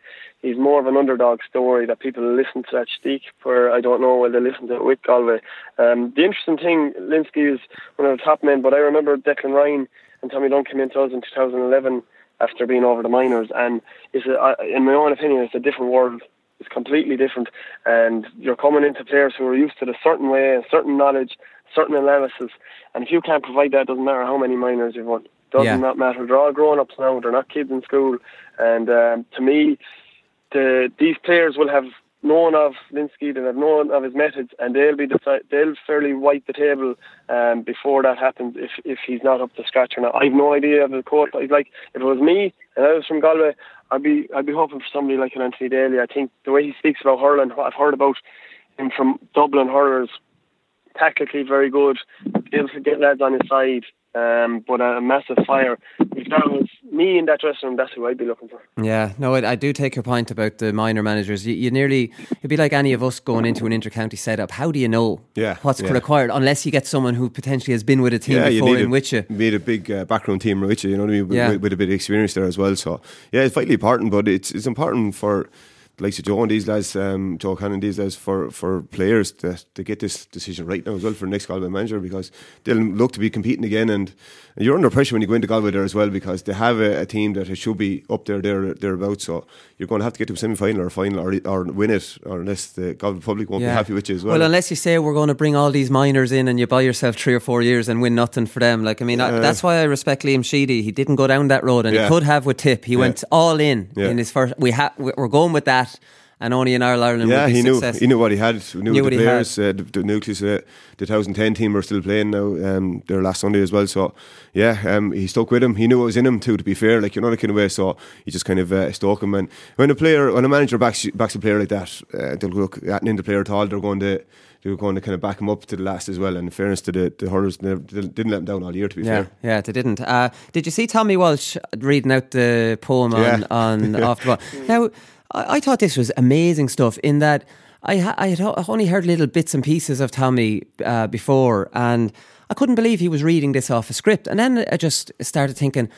he's more of an underdog story that people listen to that shtick. For I don't know whether they listen to it with Galway. Um, the interesting thing, Lynskey is one of the top men, but I remember Declan Ryan and Tommy Dunne came into us in 2011 after being over the minors, and it's a, in my own opinion, it's a different world. It's completely different, and you're coming into players who are used to a certain way, a certain knowledge, certain analysis, and if you can't provide that, doesn't matter how many minors you've won. Doesn't Yeah. not matter. They're all grown ups now. They're not kids in school, and um, to me, the these players will have known of Lynskey, they'll have known of his methods, and they'll be deci- they'll fairly wipe the table um, before that happens. If if he's not up to scratch or not, I've no idea of the coach. Like if it was me and I was from Galway, I'd be I'd be hoping for somebody like an Anthony Daly. I think the way he speaks about hurling, what I've heard about him from Dublin hurlers, tactically very good, able to get lads on his side. Um, but a massive fire. If that was me in that dressing room, that's who I'd be looking for. Yeah, no, I, I do take your point about the minor managers. You, you nearly, it'd be like any of us going into an inter-county setup. How do you know Yeah, what's yeah. required unless you get someone who potentially has been with a team before need in a, with you? need a big uh, background team with you, you know what I mean? With, Yeah. with, with a bit of experience there as well. So, yeah, it's vitally important, but it's it's important for the likes of Joe and these lads, um, Joe Canning, these lads, for, for players to, to get this decision right now as well for the next Galway manager because they'll look to be competing again. And, and you're under pressure when you go into Galway there as well because they have a, a team that should be up there, there, thereabouts. So, you're going to have to get to a semi final or a final or, or win it, or unless the Galway public won't be happy with you as well. Well, unless you say we're going to bring all these minors in and you buy yourself three or four years and win nothing for them. Like, I mean, I, that's why I respect Liam Sheedy. He didn't go down that road and Yeah. he could have with Tip. He Yeah. went all in Yeah. in his first. We ha- we're going with that. And only in Ireland Yeah, he knew success. he knew what he had. He knew, Knew the what he had. players. Uh, the, the nucleus, uh, the 2010 team are still playing now. Um, their last Sunday as well. So yeah, um, he stuck with him. He knew what was in him too. To be fair, like you know the kind of way. So he just kind of uh, stuck him. And when a player, when a manager backs backs a player like that, uh, they'll look at the player at all. They're going to. They're going to kind of back him up to the last as well. And in fairness to the, the hurlers, they they didn't let him down all year. To be Yeah, fair, yeah, they didn't. Uh, did you see Tommy Walsh reading out the poem on, Yeah. on off the ball? Now, I, I thought this was amazing stuff. In that, I ha- I had only heard little bits and pieces of Tommy uh, before, and I couldn't believe he was reading this off a script. And then I just started thinking,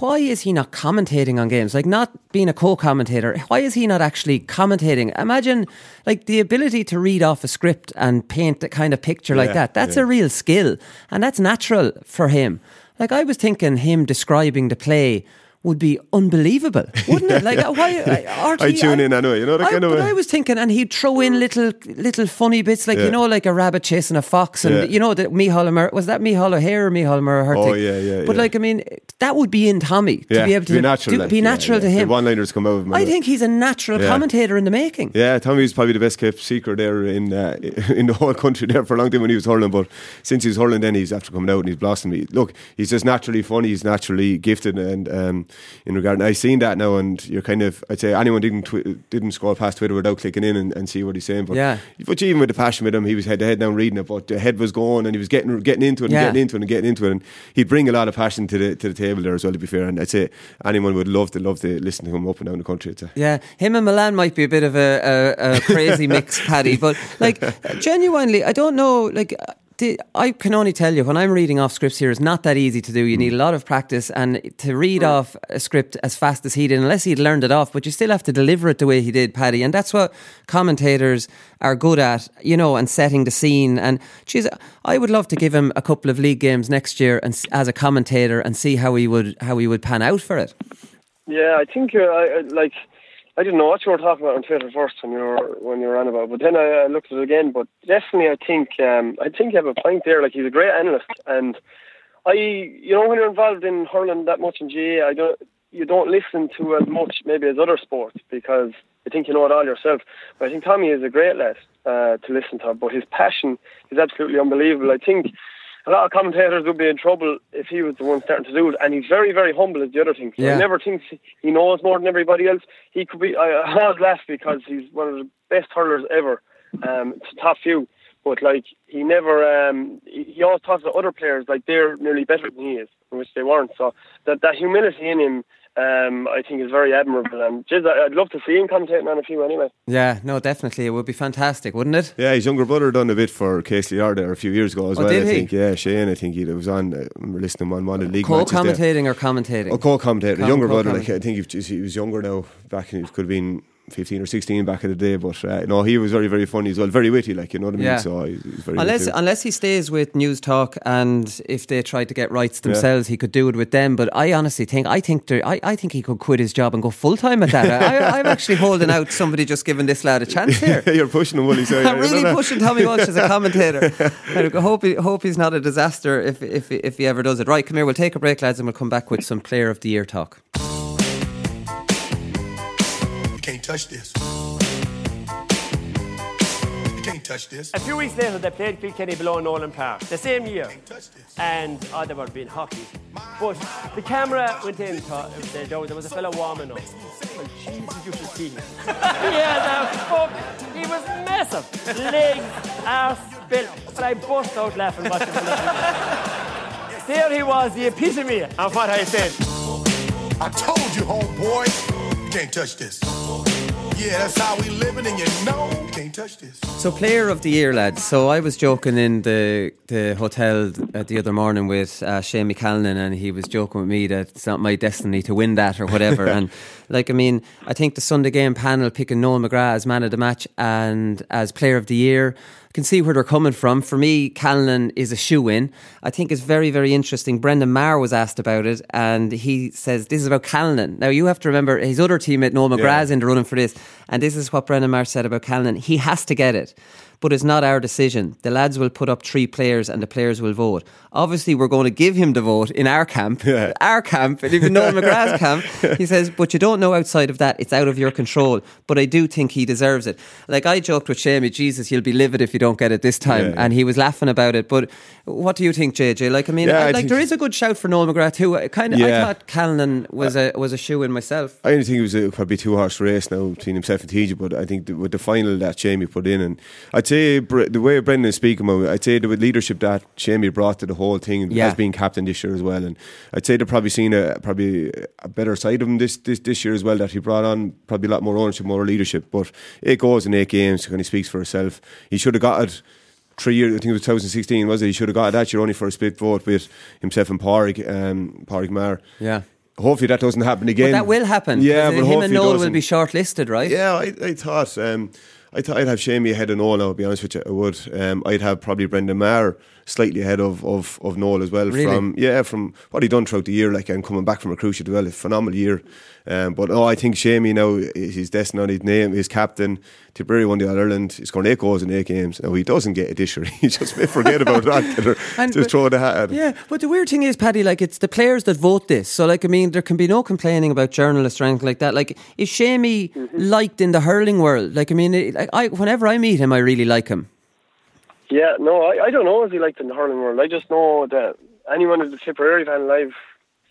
why is he not commentating on games? Like not being a co-commentator. Why is he not actually commentating? Imagine like the ability to read off a script and paint a kind of picture like that. That's yeah. a real skill, and that's natural for him. Like I was thinking, him describing the play would be unbelievable, wouldn't it? Like why? I, I tune in, I know, you know, that I, kind of way. I was thinking, and he'd throw in little little funny bits, like Yeah. you know, like a rabbit chasing a fox, and Yeah. you know that Micheál Mer- was that Micheál O'Hehir or Micheál Murray? Oh, yeah, yeah, But yeah. like, I mean, that would be in Tommy to yeah, be able to be natural, do- like, be natural yeah. to him. One-liners come out of him. I think he's a natural Yeah. commentator in the making. Yeah, Tommy's probably the best kept secret there in uh, in the whole country there for a long time when he was hurling. But since he's hurling, then he's after coming out and he's blossomed. He- Look, he's just naturally funny. He's naturally gifted, and um, in regard, and I've seen that now. And you're kind of, I'd say, anyone didn't twi- didn't scroll past Twitter without clicking in and, and see what he's saying. But Yeah. but even with the passion with him, he was head to head down reading it, but the head was going and he was getting getting into it and Yeah. getting into it and getting into it, and he'd bring a lot of passion to the to the table there as well. To be fair, and I'd say anyone would love to love to listen to him up and down the country. Yeah, him and Milan might be a bit of a, a, a crazy mix, Paddy. But like, genuinely, I don't know. Like, the, I can only tell you when I'm reading off scripts here, it's not that easy to do. You need a lot of practice, and to read off a script as fast as he did, unless he'd learned it off, but you still have to deliver it the way he did, Paddy. And that's what commentators are good at, you know, and setting the scene. And geez, I would love to give him a couple of league games next year, and as a commentator, and see how he would how he would pan out for it. Yeah, I think uh, I, I like. I didn't know what you were talking about on Twitter first when you were when you were on about, but then I, I looked at it again. But definitely, I think um, I think you have a point there. Like he's a great analyst, and I, you know, when you're involved in hurling that much in GAA, I don't, you don't listen to as much maybe as other sports because I think you know it all yourself. But I think Tommy is a great lad uh, to listen to. But his passion is absolutely unbelievable. I think a lot of commentators would be in trouble if he was the one starting to do it. And he's very, very humble is the other thing. So Yeah. he never thinks he knows more than everybody else. He could be, I, always laugh because he's one of the best hurlers ever. Um, it's a top few. But like, he never, um, he, he always talks to other players like they're nearly better than he is, which they weren't. So that, that humility in him, um, I think is very admirable. And geez, I- I'd love to see him commentating on a few anyway. Yeah, no, definitely, it would be fantastic, wouldn't it? Yeah, his younger brother done a bit for KCR there a few years ago as Oh, well. did I he? think, yeah, Shane. I think he was on. Uh, listening to him on one of the league matches there. Co-commentating or commentating? Oh, co-commentator, Co- younger brother. Like. I think he was, he was younger now. Back in, he could have been fifteen or sixteen back in the day. But uh, no, he was very, very funny as well. Very witty, like you know what I mean. Yeah. So he, he was very Unless witty. unless he stays with News Talk, and if they try to get rights themselves, he could do it with them. But I honestly think I think there, I, I think he could quit his job and go full time at that. I, I'm actually holding out somebody just giving this lad a chance here. You're pushing him, Willie. So I'm really pushing Tommy Walsh as a commentator. I hope he, hope he's not a disaster if, if if he ever does it. Right, come here. We'll take a break, lads, and we'll come back with some Player of the Year talk. Touch this. You can't touch this. A few weeks later, they played Kilkenny below Nowlan Park, the same year. Touch this. And oh, they were being hockey. But the camera went in, to, uh, there, there was a fellow warming up. Well, Jesus, you should see him. yeah, the fuck. He was massive. Legs, arse, built. But I burst out laughing watching him. There he was, the epitome of what I said. I told you, homeboy, you can't touch this. Yeah, that's how we living, and you know can't touch this. So, player of the year, lads. So, I was joking in the the hotel uh, the other morning with uh, Seamie Callanan, and he was joking with me that it's not my destiny to win that or whatever. and like, I mean, I think the Sunday game panel picking Noel McGrath as man of the match and as player of the year. Can see where they're coming from. For me, Callanan is a shoe in. I think it's very, very interesting. Brendan Maher was asked about it, and he says this is about Callanan. Now, you have to remember his other teammate, Noel McGrath's in the running for this, and this is what Brendan Maher said about Callanan. He has to get it but it's not our decision. The lads will put up three players and the players will vote. Obviously, we're going to give him the vote in our camp, Yeah. our camp, and even Noel McGrath's camp. He says, but you don't know outside of that. It's out of your control. But I do think he deserves it. Like I joked with Seamie, Jesus, you'll be livid if you don't get it this time. Yeah, yeah. And he was laughing about it. But what do you think, JJ? Like, I mean, I, I like there is a good shout for Noel McGrath too. I kind of, I thought Callanan was a was a shoe in myself. I didn't think it was a probably two horse race now between himself and TJ, but I think the, with the final that Seamie put in, and I'd say the way Brendan is speaking about it, I'd say the leadership that Seamie brought to the whole thing Yeah. has been captain this year as well, and I'd say they're probably seen a probably a better side of him this, this this year as well that he brought on probably a lot more ownership, more leadership. But eight goals in eight games, and he speaks for himself. He should have got it. Three years, I think it was 2016, was it? He should have got it that year only for a split vote with himself and Pádraig, um, Maher. Yeah. Hopefully that doesn't happen again. But that will happen. Yeah, but him and Noel will be shortlisted, right? Yeah, I, I thought um, I thought I'd have Seamie ahead Noel. Now, to be honest with you, I would. Um, I'd have probably Brendan Maher slightly ahead of, of, of Noel as well. Really? From yeah, from what he done throughout the year, like and coming back from a crucial as well, a phenomenal year. Um, but no, I think Seamie now he's destined on his name. His captain, Tipperary won the All Ireland. He's scored eight goals in eight games. Now he doesn't get a this year. He just may forget about that. And- just throw the hat. At him. Yeah, but the weird thing is, Paddy, like it's the players that vote this. So, like, I mean, there can be no complaining about journalists or anything like that. Like, is Seamie liked in the hurling world? Like, I mean, it, like, I whenever I meet him, I really like him. Yeah, no, I, I don't know is he liked in the hurling world. I just know that anyone who's a Tipperary fan I've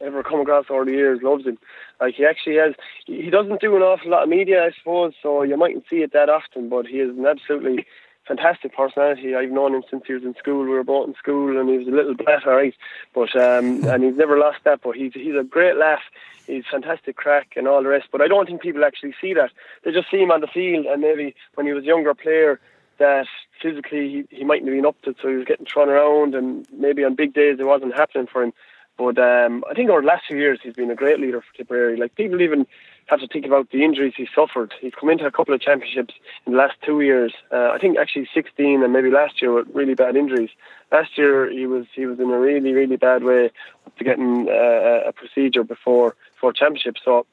ever come across over the years loves him. Like he actually has, he he doesn't do an awful lot of media, I suppose, so you mightn't see it that often. But he is an absolutely fantastic personality. I've known him since he was in school. We were both in school, and he was a little brat, all right. But um, and he's never lost that. But he's he's a great laugh. He's fantastic crack and all the rest. But I don't think people actually see that. They just see him on the field, and maybe when he was a younger player, that physically he, he mightn't have been up to so he was getting thrown around, and maybe on big days it wasn't happening for him. But um, I think over the last few years he's been a great leader for Tipperary. Like people even have to think about the injuries he suffered. He's come into a couple of championships in the last two years. Uh, I think actually 16 and maybe last year with really bad injuries. Last year he was he was in a really really bad way to getting uh, a procedure before before championship. So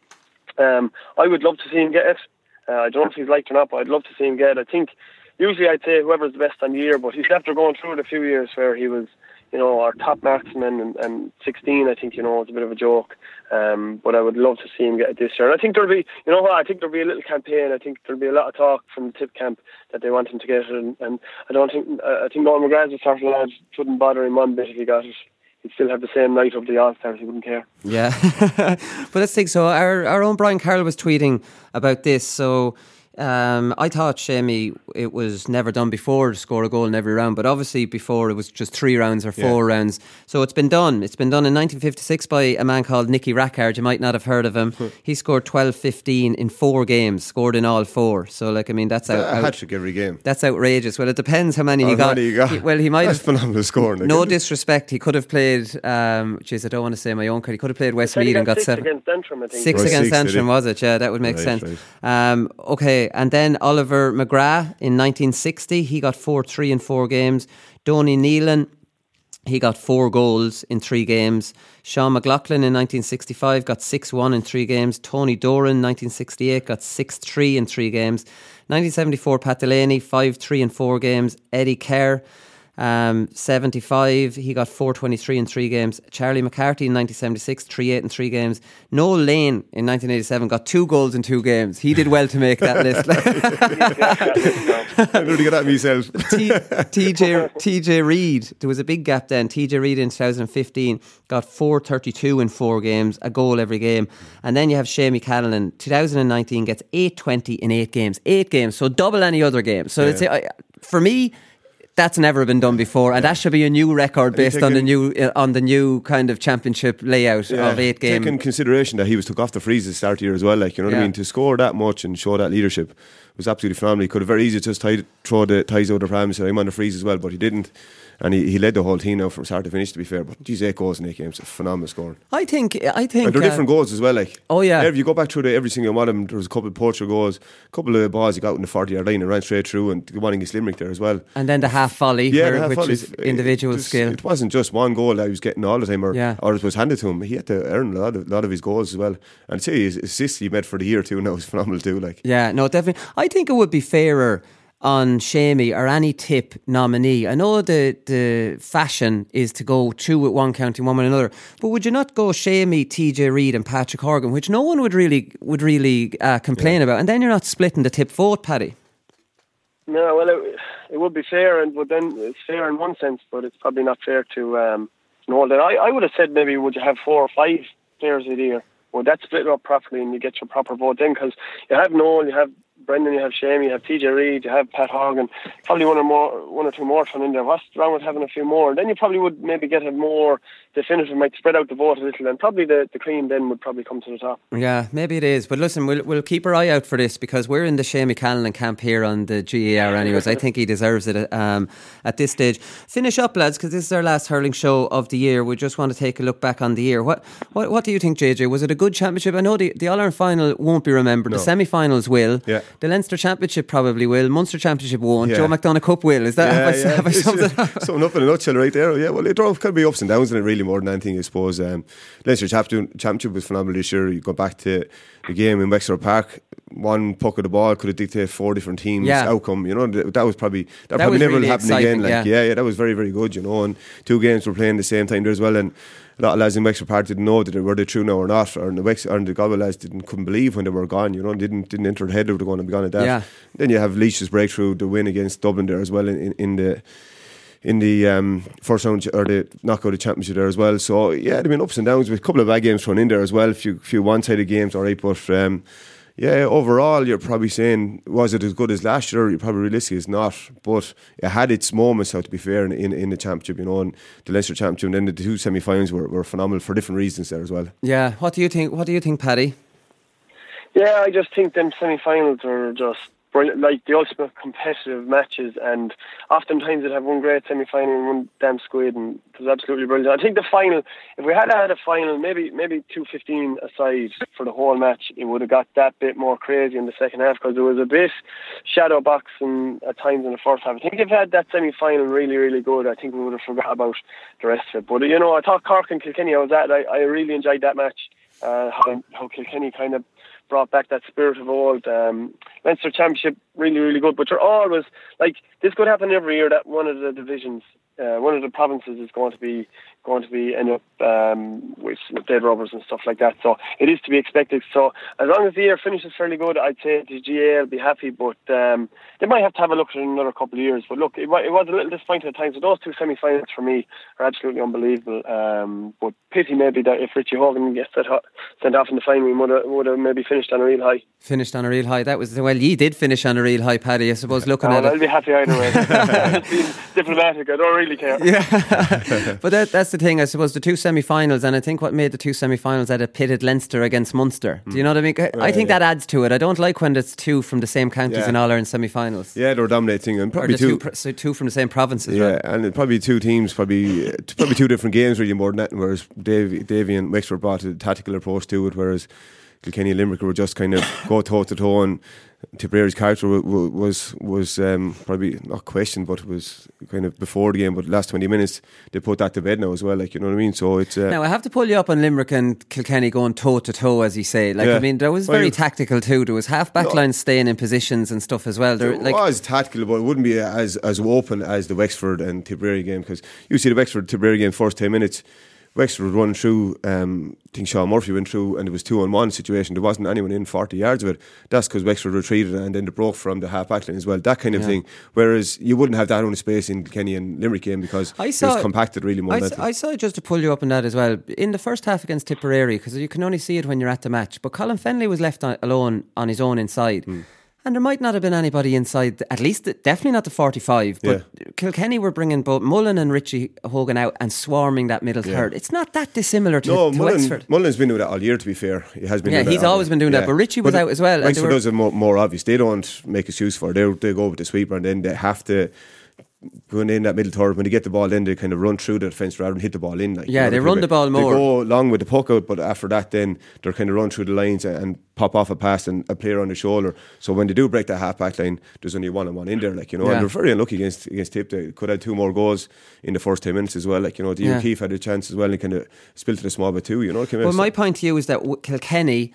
um, I would love to see him get it. Uh, I don't know if he's liked or not, but I'd love to see him get it. I think usually I'd say whoever's the best on the year, but he's after going through it a few years where he was, you know, our top marksman and, and 16, I think, you know, it's a bit of a joke. Um, but I would love to see him get it this year. And I think there'll be, you know what, I think there'll be a little campaign. I think there'll be a lot of talk from the tip camp that they want him to get it. And, and I don't think, I think Noel McGrath's the sort of lad wouldn't bother him one bit if he got it. He'd still have the same night of the All Stars. He wouldn't care. Yeah, but let's think. So our our own Brian Carroll was tweeting about this. So um, I thought Seamie it was never done before to score a goal in every round, but obviously before it was just three rounds or four rounds. So it's been done. It's been done in 1956 by a man called Nicky Rackard. You might not have heard of him. he scored 12-15 in four games, scored in all four. So like I mean that's out, a out- hat trick every game. that's outrageous. Well, it depends how many he How got. many you got? He- well, he might That's have phenomenal scoring. no Like, disrespect. He could have played. Um, jeez, I don't want to say my own card. He could have played Westmeath Said and got six seven. against Antrim, I think. Six Right, against six, did Antrim, was it? Yeah, that would make Right, sense. right. Um, okay, and then Oliver McGrath in 1960, he got 4 3 in four games. Donie Nealon, he got four goals in three games. Sean McLaughlin in 1965 got 6 1 in three games. Tony Doran 1968 got 6 3 in three games. 1974, Pat Delaney 5 3 in four games. Eddie Keher. Um, 75, he got 423 in three games. Charlie McCarthy in 1976, 3 8 in three games. Noel Lane in 1987 got two goals in two games. He did well to make that list. I'm going to get that myself. T- TJ TJ Reid. There was a big gap then. TJ Reid in 2015 got 432 in four games, a goal every game. And then you have Seamie Callanan. 2019 gets 820 in eight games. Eight games, so double any other game. So it's, I, for me, that's never been done before, and that should be a new record based on the new uh, on the new kind of championship layout of eight games. Taking consideration that he was took off the freeze at the start year as well, like you know what Yeah. I mean. To score that much and show that leadership was absolutely phenomenal. He could have very easily just tied, throw the ties out of the pram and said I'm on the freeze as well, but he didn't, and he, he led the whole team now from start to finish. To be fair, but geez, eight goals in eight games, phenomenal scoring. I think I think And they're uh, different goals as well. Like Oh, yeah. if you go back through the, every single one of them, there was a couple of Portugal goals, a couple of balls he got in the forty yard line and ran straight through, and the one against Limerick there as well. and then the half volley, Yeah, where- half which volleys, is individual it, was- skill. It wasn't just one goal that he was getting all the time, or, Yeah. or it was handed to him. He had to earn a lot of, lot of his goals as well. And say his assists he made for the year too now is phenomenal too. Like Yeah, no, definitely. I think it would be fairer on Seamie or any tip nominee. I know the the fashion is to go two with one county, one with another, but would you not go Seamie, TJ Reid, and Patrick Horgan, which no one would really would really uh, complain about, and then you're not splitting the tip vote, Paddy. No, well, it, it would be fair, and but then it's fair in one sense, but it's probably not fair to um, Noel. Then I, I would have said maybe would you have four or five players a year? Well, that split up properly and you get your proper vote then? Because you have Noel, you have Brendan, you have Shame, you have TJ Reid, you have Pat Horgan, probably one or more, one or two more thrown in there. What's wrong with having a few more? Then you probably would maybe get a more definitive, might spread out the vote a little, and probably the, the Queen then would probably come to the top. Yeah, maybe it is. But listen, we'll we'll keep our eye out for this because we're in the Seamie Callan camp here on the GAA Hour. Anyways, I think he deserves it um, at this stage. Finish up, lads, because this is our last hurling show of the year. We just want to take a look back on the year. What what what do you think, JJ? Was it a good championship? I know the the All Ireland final won't be remembered. No. The semi-finals will. Yeah. The Leinster Championship probably will. Munster Championship won't. Yeah. Joe McDonagh Cup will. Is that have I, have I summed it up? Something up in a nutshell right there. Yeah, well, it all could be ups and downs in it really more than anything, I suppose. Um, Leinster Championship, was phenomenal this year. You go back to the game in Wexford Park, one puck of the ball could have dictated four different teams' Yeah. outcome. You know, that was probably that, That probably never really happen again. Like, yeah. yeah. yeah, that was very, very good, you know. And two games were playing the same time there as well. And a lot of lads in Wexford Park didn't know that they were they true now or not. Or the Wex or the Galway lads didn't couldn't believe when they were gone, you know, didn't didn't enter the head they were going to be gone at that. Yeah. Then you have Laois's breakthrough, the win against Dublin there as well in, in, in the in the um, first round or the knockout of the championship there as well. So yeah, there've been ups and downs with a couple of bad games thrown in there as well. A few few one sided games, all right, but um, yeah, overall you're probably saying was it as good as last year? You're probably realistic it's not, but it had its moments. How to be fair in, in, in the championship, you know, and the Leinster championship, and then the two semi finals were, were phenomenal for different reasons there as well. Yeah. What do you think? What do you think, Paddy? Yeah, I just think them semi-finals are just brilliant, like the ultimate competitive matches, and oftentimes they'd have one great semi-final and one damn squid, and it was absolutely brilliant. I think the final, if we had had a final, maybe maybe two fifteen aside for the whole match, it would have got that bit more crazy in the second half because there was a bit shadow boxing at times in the first half. I think if we had that semi-final really really good, I think we would have forgot about the rest of it. But you know, I thought Cork and Kilkenny, I was at, I, I really enjoyed that match. Uh, how, how Kilkenny kind of brought back that spirit of old. Um, Leinster Championship really, really good. But you're always like this could happen every year that one of the divisions, uh, one of the provinces is going to be going to be end up um, with, dead rubbers and stuff like that. So it is to be expected. So as long as the year finishes fairly good, I'd say the GAA will be happy. But um, they might have to have a look at another couple of years. But look, it, it was a little disappointing at times. So those two semi-finals for me are absolutely unbelievable. Um, but pity maybe that if Richie Hogan gets that sent off in the final, we would have, maybe finished on a real high. Finished on a real high. That was well. You did finish on a real high, Paddy. I suppose looking Oh, at I'll it. be happy either way. Being diplomatic, I don't really care. Yeah. but that, that's the thing, I suppose, the two semi finals, and I think what made the two semi finals that it pitted Leinster against Munster. Do you know what I mean? I- I think yeah. that adds to it. I don't like when it's two from the same counties Yeah. in All Ireland semi finals. Yeah, they were dominating and probably the two, two. pr- so two from the same provinces, Yeah, right? and probably two teams, probably uh, probably two different games really more than that. Whereas Davy, Davy and Wexford brought a tactical approach to it, whereas Kilkenny and Limerick were just kind of go toe to toe. And Tipperary's character wa- wa- was was um, probably not questioned, but it was kind of before the game. But the last twenty minutes, they put that to bed now as well. Like you know what I mean. So it's uh, Now I have to pull you up on Limerick and Kilkenny going toe to toe, as you say. Like I mean, there was very you- tactical too. There was half back lines staying in positions and stuff as well. There, it like was tactical, but it wouldn't be as as open as the Wexford and Tipperary game because you see the Wexford Tipperary game first ten minutes. Wexford would run through. Um, I think Sean Murphy went through, and it was two on one situation. There wasn't anyone in forty yards of it. That's because Wexford retreated and then they broke from the half back line as well. That kind of Yeah. thing. Whereas you wouldn't have that only space in Kenny and Limerick game because I it was compacted really more. I, I saw just to pull you up on that as well in the first half against Tipperary because you can only see it when you're at the match. But Colin Fennelly was left on, alone on his own inside. Hmm. And there might not have been anybody inside, at least definitely not the 45. But Kilkenny were bringing both Mullen and Richie Hogan out and swarming that middle Yeah. third. It's not that dissimilar to, No, to Mullen, Wexford. Mullen's been doing that all year. To be fair, he has been. Yeah, he's always been doing that, but Richie was out as well, Wexford does it more, more obvious. They don't make excuse for it. They they go with the sweeper, and then they have to going in that middle third. When they get the ball, in, they kind of run through the defence rather than hit the ball in. Like, you Yeah, know, they run the ball more. They go along with the puck out, but after that, then they're kind of run through the lines and, and pop off a pass and a player on the shoulder. So when they do break that half back line, there's only one on one in there. Like you know, Yeah. and they're very unlucky against against Tip. They could have two more goals in the first ten minutes as well. Like you know, the Yeah. O'Keefe had a chance as well and kind of spilled to the small bit too. You know, came Well, my point to you is that Kilkenny,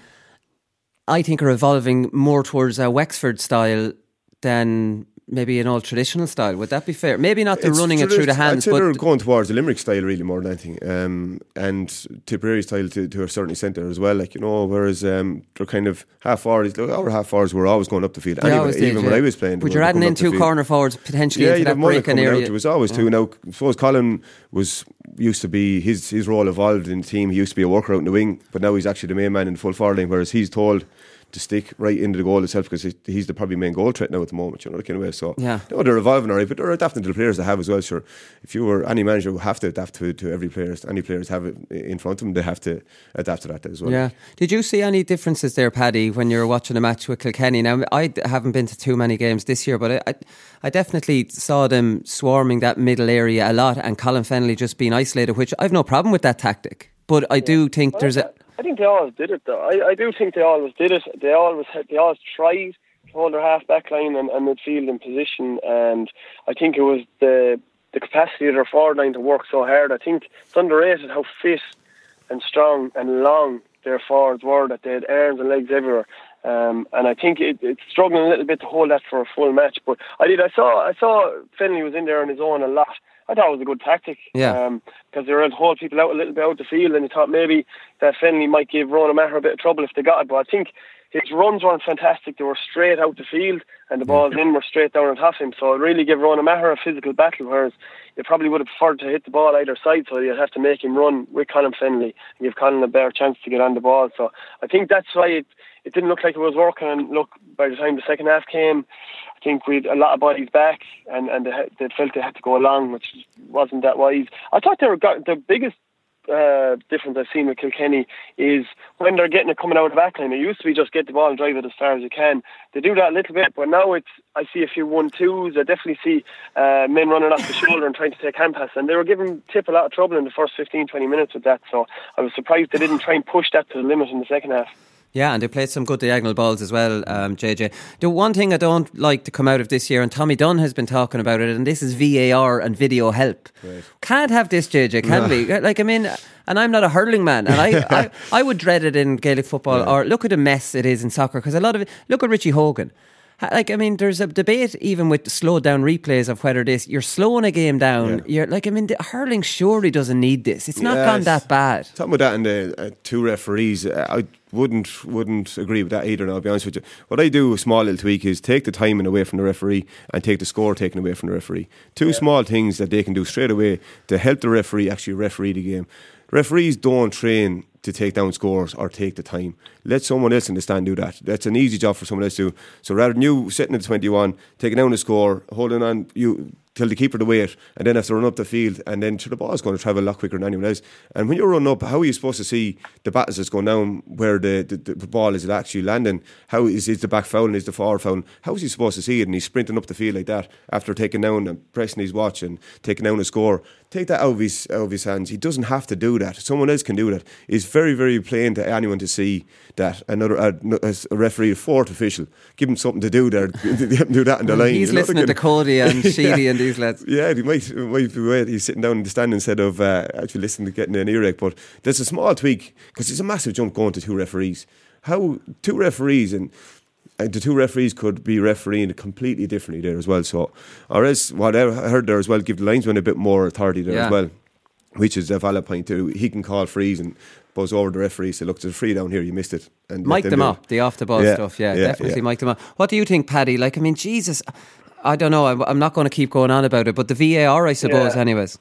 I think, are evolving more towards a Wexford style than maybe an old traditional style. Would that be fair? Maybe not the It's running it through the hands, say they're but going towards the Limerick style really more than anything, um, and Tipperary style to, to a certain extent there as well. Like you know, whereas um, they're kind of half forwards. Our half forwards were always going up the field. Anyway, always did, even when. I was playing, But you're adding in two corner forwards potentially Yeah, into that breaking coming area. out. There was always two. Now, I suppose Colin was used to be his his role evolved in the team. He used to be a worker out in the wing, but now he's actually the main man in the full forward line. Whereas he's told to stick right into the goal itself because he's the probably main goal threat now at the moment. You know, the kind of way. So Yeah. no, they're evolving alright, but they're adapting to the players they have as well. Sure, if you were any manager, would have to adapt to, to every player. Any players have it in front of them, they have to adapt to that as well. Yeah. Did you see any differences there, Paddy, when you were watching a match with Kilkenny? Now, I haven't been to too many games this year, but I, I, I definitely saw them swarming that middle area a lot and Colin Fennelly just being isolated, which I've no problem with that tactic. But I do think there's a. I think they always did it though. I, I do think they always did it. They always had, they always tried to hold their half back line and, and midfield in position and I think it was the the capacity of their forward line to work so hard. I think it's underrated how fit and strong and long their forwards were that they had arms and legs everywhere. Um, and I think it, it's struggling a little bit to hold that for a full match. But I did. I saw. I saw Fennelly was in there on his own a lot. I thought it was a good tactic. Yeah. Um, because they were able to hold people out a little bit out the field, and he thought maybe that Fennelly might give Ronan Maher a bit of trouble if they got it. But I think his runs weren't fantastic. They were straight out the field, and the balls in were straight down on top of him. So it really gave Ronan Maher a physical battle, whereas you probably would have preferred to hit the ball either side, so you'd have to make him run with Colin Fennelly and give Colin a better chance to get on the ball. So I think that's why it, it didn't look like it was working. And look, by the time the second half came, I think we'd a lot of bodies back, and and they, they felt they had to go along, which wasn't that wise. I thought they were got, the biggest uh, difference I've seen with Kilkenny is when they're getting it coming out of the backline. It used to be just get the ball and drive it as far as you can. They do that a little bit, but now it's I see a few one twos. I definitely see uh, men running off the shoulder and trying to take hand pass, and they were giving Tip a lot of trouble in the first 15, 20 minutes with that. So I was surprised they didn't try and push that to the limit in the second half. Yeah, and they played some good diagonal balls as well, um, JJ. The one thing I don't like to come out of this year, and Tommy Dunne has been talking about it, and this is VAR and video help. Can't have this, JJ, can we? Like, I mean, and I'm not a hurling man, and I, I, I would dread it in Gaelic football, or look at the mess it is in soccer, because a lot of it, look at Richie Hogan. Like I mean, there's a debate even with slowed down replays of whether this you're slowing a game down. You're like I mean, the hurling surely doesn't need this. It's not Yeah, gone that bad. Talking about that and the uh, two referees, uh, I wouldn't wouldn't agree with that either. Now, I'll be honest with you. What I do, a small little tweak, is take the timing away from the referee and take the score taken away from the referee. Two small things that they can do straight away to help the referee actually referee the game. Referees don't train to take down scores or take the time. Let someone else in the stand do that. That's an easy job for someone else to do. So rather than you sitting at 21, taking down the score, holding on, you tell the keeper to wait, and then have to run up the field, and then sure, the is going to travel a lot quicker than anyone else. And when you're running up, how are you supposed to see the battles that's going down where the, the, the ball is actually landing? How is, is the back fouling, is the forward fouling? How is he supposed to see it? And he's sprinting up the field like that after taking down and pressing his watch and taking down a score. Take that out of his, out of his hands. He doesn't have to do that. Someone else can do that. It's very, very plain to anyone to see that another a, a referee, a fourth official, give him something to do there. do that in the line. He's listening to. Cody and Sheedy and these lads. Yeah, he might, might be right. He's sitting down in the stand instead of uh, actually listening to getting an earache. But there's a small tweak because it's a massive jump going to two referees. How two referees and. Uh, the two referees could be refereeing completely differently there as well. So, or else, what I heard there as well, give the linesman a bit more authority there Yeah. as well, which is a valid point too. He can call frees and buzz over the referee, say, "Look, there's a free down here. You missed it." And let Mic them do up, the off the ball Yeah, stuff. Yeah, yeah, definitely yeah. mic them up. What do you think, Paddy? Like, I mean, Jesus, I don't know. I'm, I'm not going to keep going on about it, but the VAR, I suppose, Yeah. anyways.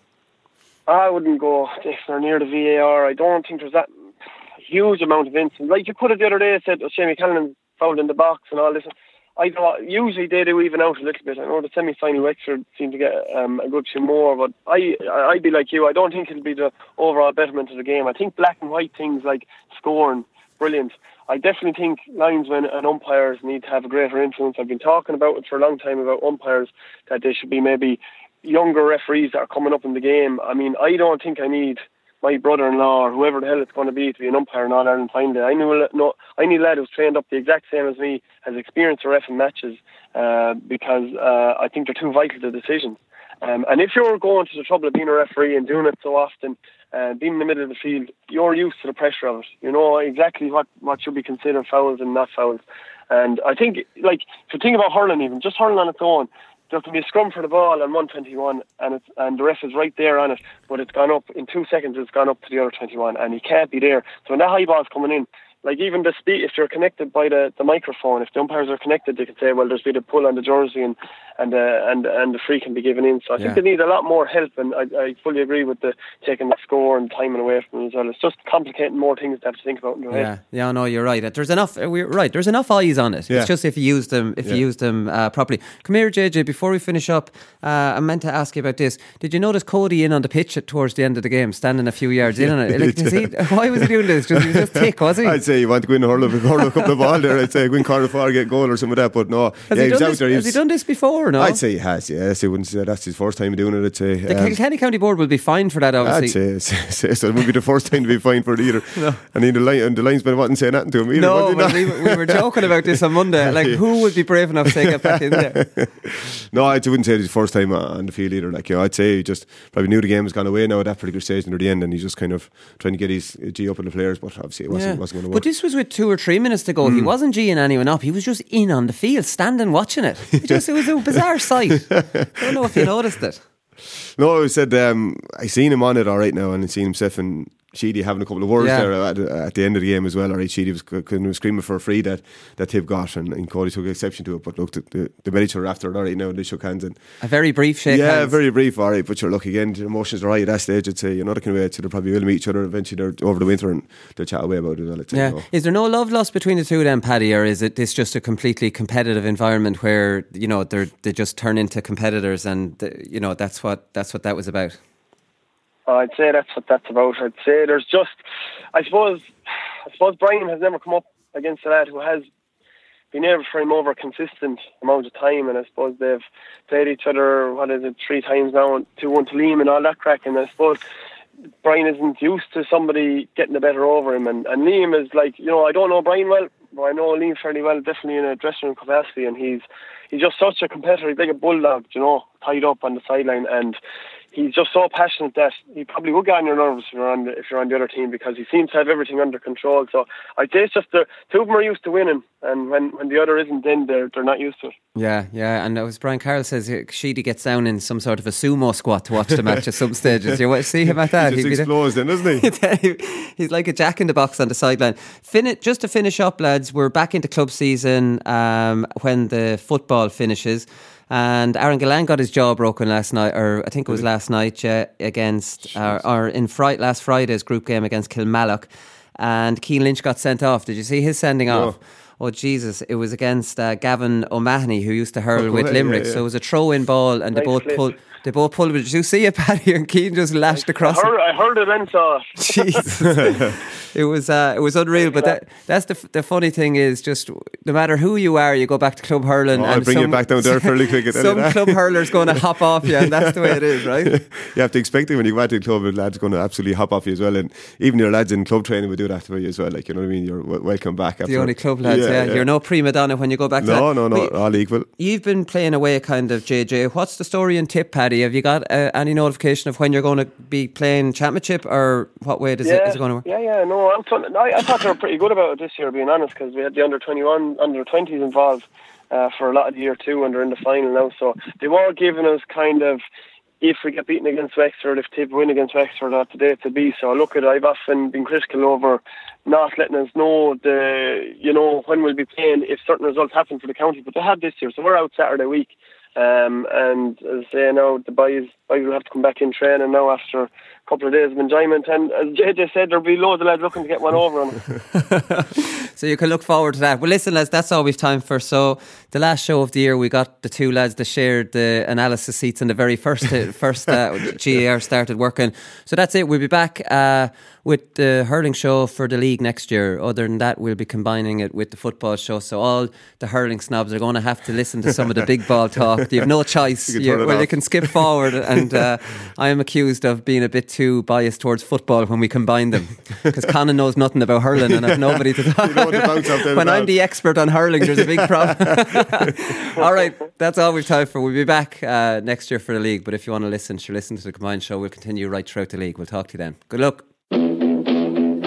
I wouldn't go if they're near the VAR. I don't think there's that huge amount of incidents. Like you could have the other day said, oh, Seamie Callanan fouled in the box and all this. I don't, usually they do even out a little bit. I know the semi-final Wexford seem to get um, a good few more, but I, I- I'd be like you. I don't think it'll be the overall betterment of the game. I think black and white things like scoring, brilliant. I definitely think linesmen and umpires need to have a greater influence. I've been talking about it for a long time about umpires that they should be maybe younger referees that are coming up in the game. I mean, I don't think I need my brother-in-law or whoever the hell it's going to be to be an umpire in All Ireland final. I knew no, I knew a lad who's trained up the exact same as me, has experience a ref in matches uh, because uh, I think they're too vital to decisions. Um, and if you're going to the trouble of being a referee and doing it so often, uh, being in the middle of the field, you're used to the pressure of it. You know exactly what, what should be considered fouls and not fouls. And I think, like, if you think about hurling even, just hurling on its own, there can be a scrum for the ball on 121 and it's, and the ref is right there on it, but it's gone up in two seconds, it's gone up to the other 21 and he can't be there. So when that high ball's coming in, like even the speed, if you're connected by the, the microphone, if the umpires are connected, they can say, well, there's been a pull on the jersey and and uh, and and the free can be given in. So I Yeah. think they need a lot more help, and I, I fully agree with the taking the score and timing away from them as well. It's just complicating more things to have to think about in your Yeah, head. yeah, no, you're right. There's enough. uh, We're right. There's enough eyes on it. Yeah. It's just if you use them, if Yeah. you use them uh, properly. Come here, JJ. Before we finish up, uh, I meant to ask you about this. Did you notice Cody in on the pitch at, towards the end of the game, standing a few yards in on it? Like, he, why was he doing this? Just, he was just tick, was he? I'd say you want to go in and hurl a, hurl a couple of ball there. I'd say go in corner far, get goal or some of that. But no, has yeah, he, he was done out this, there. He has he done this before? No. I'd say he has. Yes, I wouldn't say that's his first time doing it. I'd say. the um, Kilkenny County Board will be fined for that. Obviously, I'd Obviously, say, say, so it wouldn't be the first time to be fined for it either. And then the, line, and the linesman wasn't saying nothing to him either. No, he? but we, we were joking about this on Monday. Like, who would be brave enough to say get back in there? no, I wouldn't say it was his first time on the field either. Like, you know, I'd say he just probably knew the game was gone away now at that particular stage near the end, and he's just kind of trying to get his G up on the players, but obviously it wasn't, Yeah. wasn't going to work. But this was with two or three minutes to go. He wasn't G'ing anyone up. He was just in on the field, standing watching it. It, just, it was a bizarre sight. I don't know if you noticed it. No, I said um, I seen him on it all right now, and I seen himself and Sheedy having a couple of words Yeah. there at, at the end of the game as well. Right, Sheedy was, of screaming for a free that that Tib got, and, and Cody took exception to it. But look, the, the, they met each other after it right now, and they shook hands. And A very brief shake yeah, hands. very brief, all right. But you're look again, the emotions are high at that stage. I'd say you know they can wait, so they probably will meet each other eventually. Over the winter, and they'll chat away about it. well, Yeah. you know. Is there no love lost between the two of them, Paddy, or is it this just a completely competitive environment where you know they they just turn into competitors and you know that's what that's what that was about? I'd say that's what that's about. I'd say there's just, I suppose, I suppose Brian has never come up against a lad who has been able for him over a consistent amount of time, and I suppose they've played each other. What is it, three times now, two one to Liam and all that crack. And I suppose Brian isn't used to somebody getting the better over him, and, and Liam is like, you know, I don't know Brian well, but I know Liam fairly well, definitely in a dressing room capacity, and he's he's just such a competitor. He's like a bulldog, you know, tied up on the sideline, and he's just so passionate that he probably would get on your nerves if you're on the, if you're on the other team because he seems to have everything under control. So I'd say it's just the two of them are used to winning, and when, when the other isn't, then they're they're not used to it. Yeah, yeah, and as Brian Carroll says, uh, Sheedy gets down in some sort of a sumo squat to watch the match at some stages. You wa- see him at that? He He'd just be explodes then, doesn't he? He's like a jack in the box on the sideline. Fin- just to finish up, lads, we're back into club season um, when the football finishes. And Aaron Gillane got his jaw broken last night, or I think it was last night, yeah, against, or, or in Fri- last Friday's group game against Kilmallock. And Cian Lynch got sent off. Did you see his sending off? Oh Jesus! It was against uh, Gavin O'Mahony, who used to hurl Oh, with Limerick. yeah. So it was a throw-in ball, and they both pulled. They both pulled. Did you see it, Paddy? And Cian just lashed across. I it. heard, I heard it and saw it. Jesus. it was uh, it was unreal. But that that's the the funny thing is just no matter who you are, you go back to club hurling. Oh, I'll and bring you some- back down there fairly quick, I Some that. club hurler's going to hop off you, and that's the way it is, right? you have to expect it when you go out to the club, the lads going to absolutely hop off you as well. And even your lads in club training will do that for you as well. Like, you know what I mean? You're w- welcome back. After. The only club lads, yeah, You're no prima donna when you go back to No, that. no, no, Wait, all equal. You've been playing away, kind of, JJ. What's the story in tip, Paddy? Have you got uh, any notification of when you're going to be playing championship, or what way does yeah, is it going to work? yeah, yeah. No, I'm fun- I, I thought they were pretty good about it this year, being honest, because we had the under twenty one, under twenties involved uh, for a lot of the year too, and they're in the final now. So they were giving us kind of. If we get beaten against Wexford, if Tip win against Wexford, that's the day to be. So look at, I've often been critical over not letting us know the, you know, when we'll be playing if certain results happen for the county. But they had this year, so we're out Saturday week. Um, and as I say now, the boys, boys will have to come back in training now after couple of days of enjoyment. And as JJ said, there'll be loads of lads looking to get one over on them. So you can look forward to that. Well, listen, lads, that's all we've time for. So the last show of the year, we got the two lads that shared the analysis seats in the very first first uh, GAA Hour started working. So that's it. We'll be back uh, with the hurling show for the league next year. Other than that, we'll be combining it with the football show. So all the hurling snobs are going to have to listen to some of the big ball talk. You have no choice. You You- turn it well, you can skip forward. And uh, I am accused of being a bit too biased towards football when we combine them because Conan knows nothing about hurling and I've nobody to talk. to bounce off them when I'm the expert on hurling, there's a big problem. all right, that's all we've time for. We'll be back uh, next year for the league. But if you want to listen, sure, listen to the combined show. We'll continue right throughout the league. We'll talk to you then. Good luck.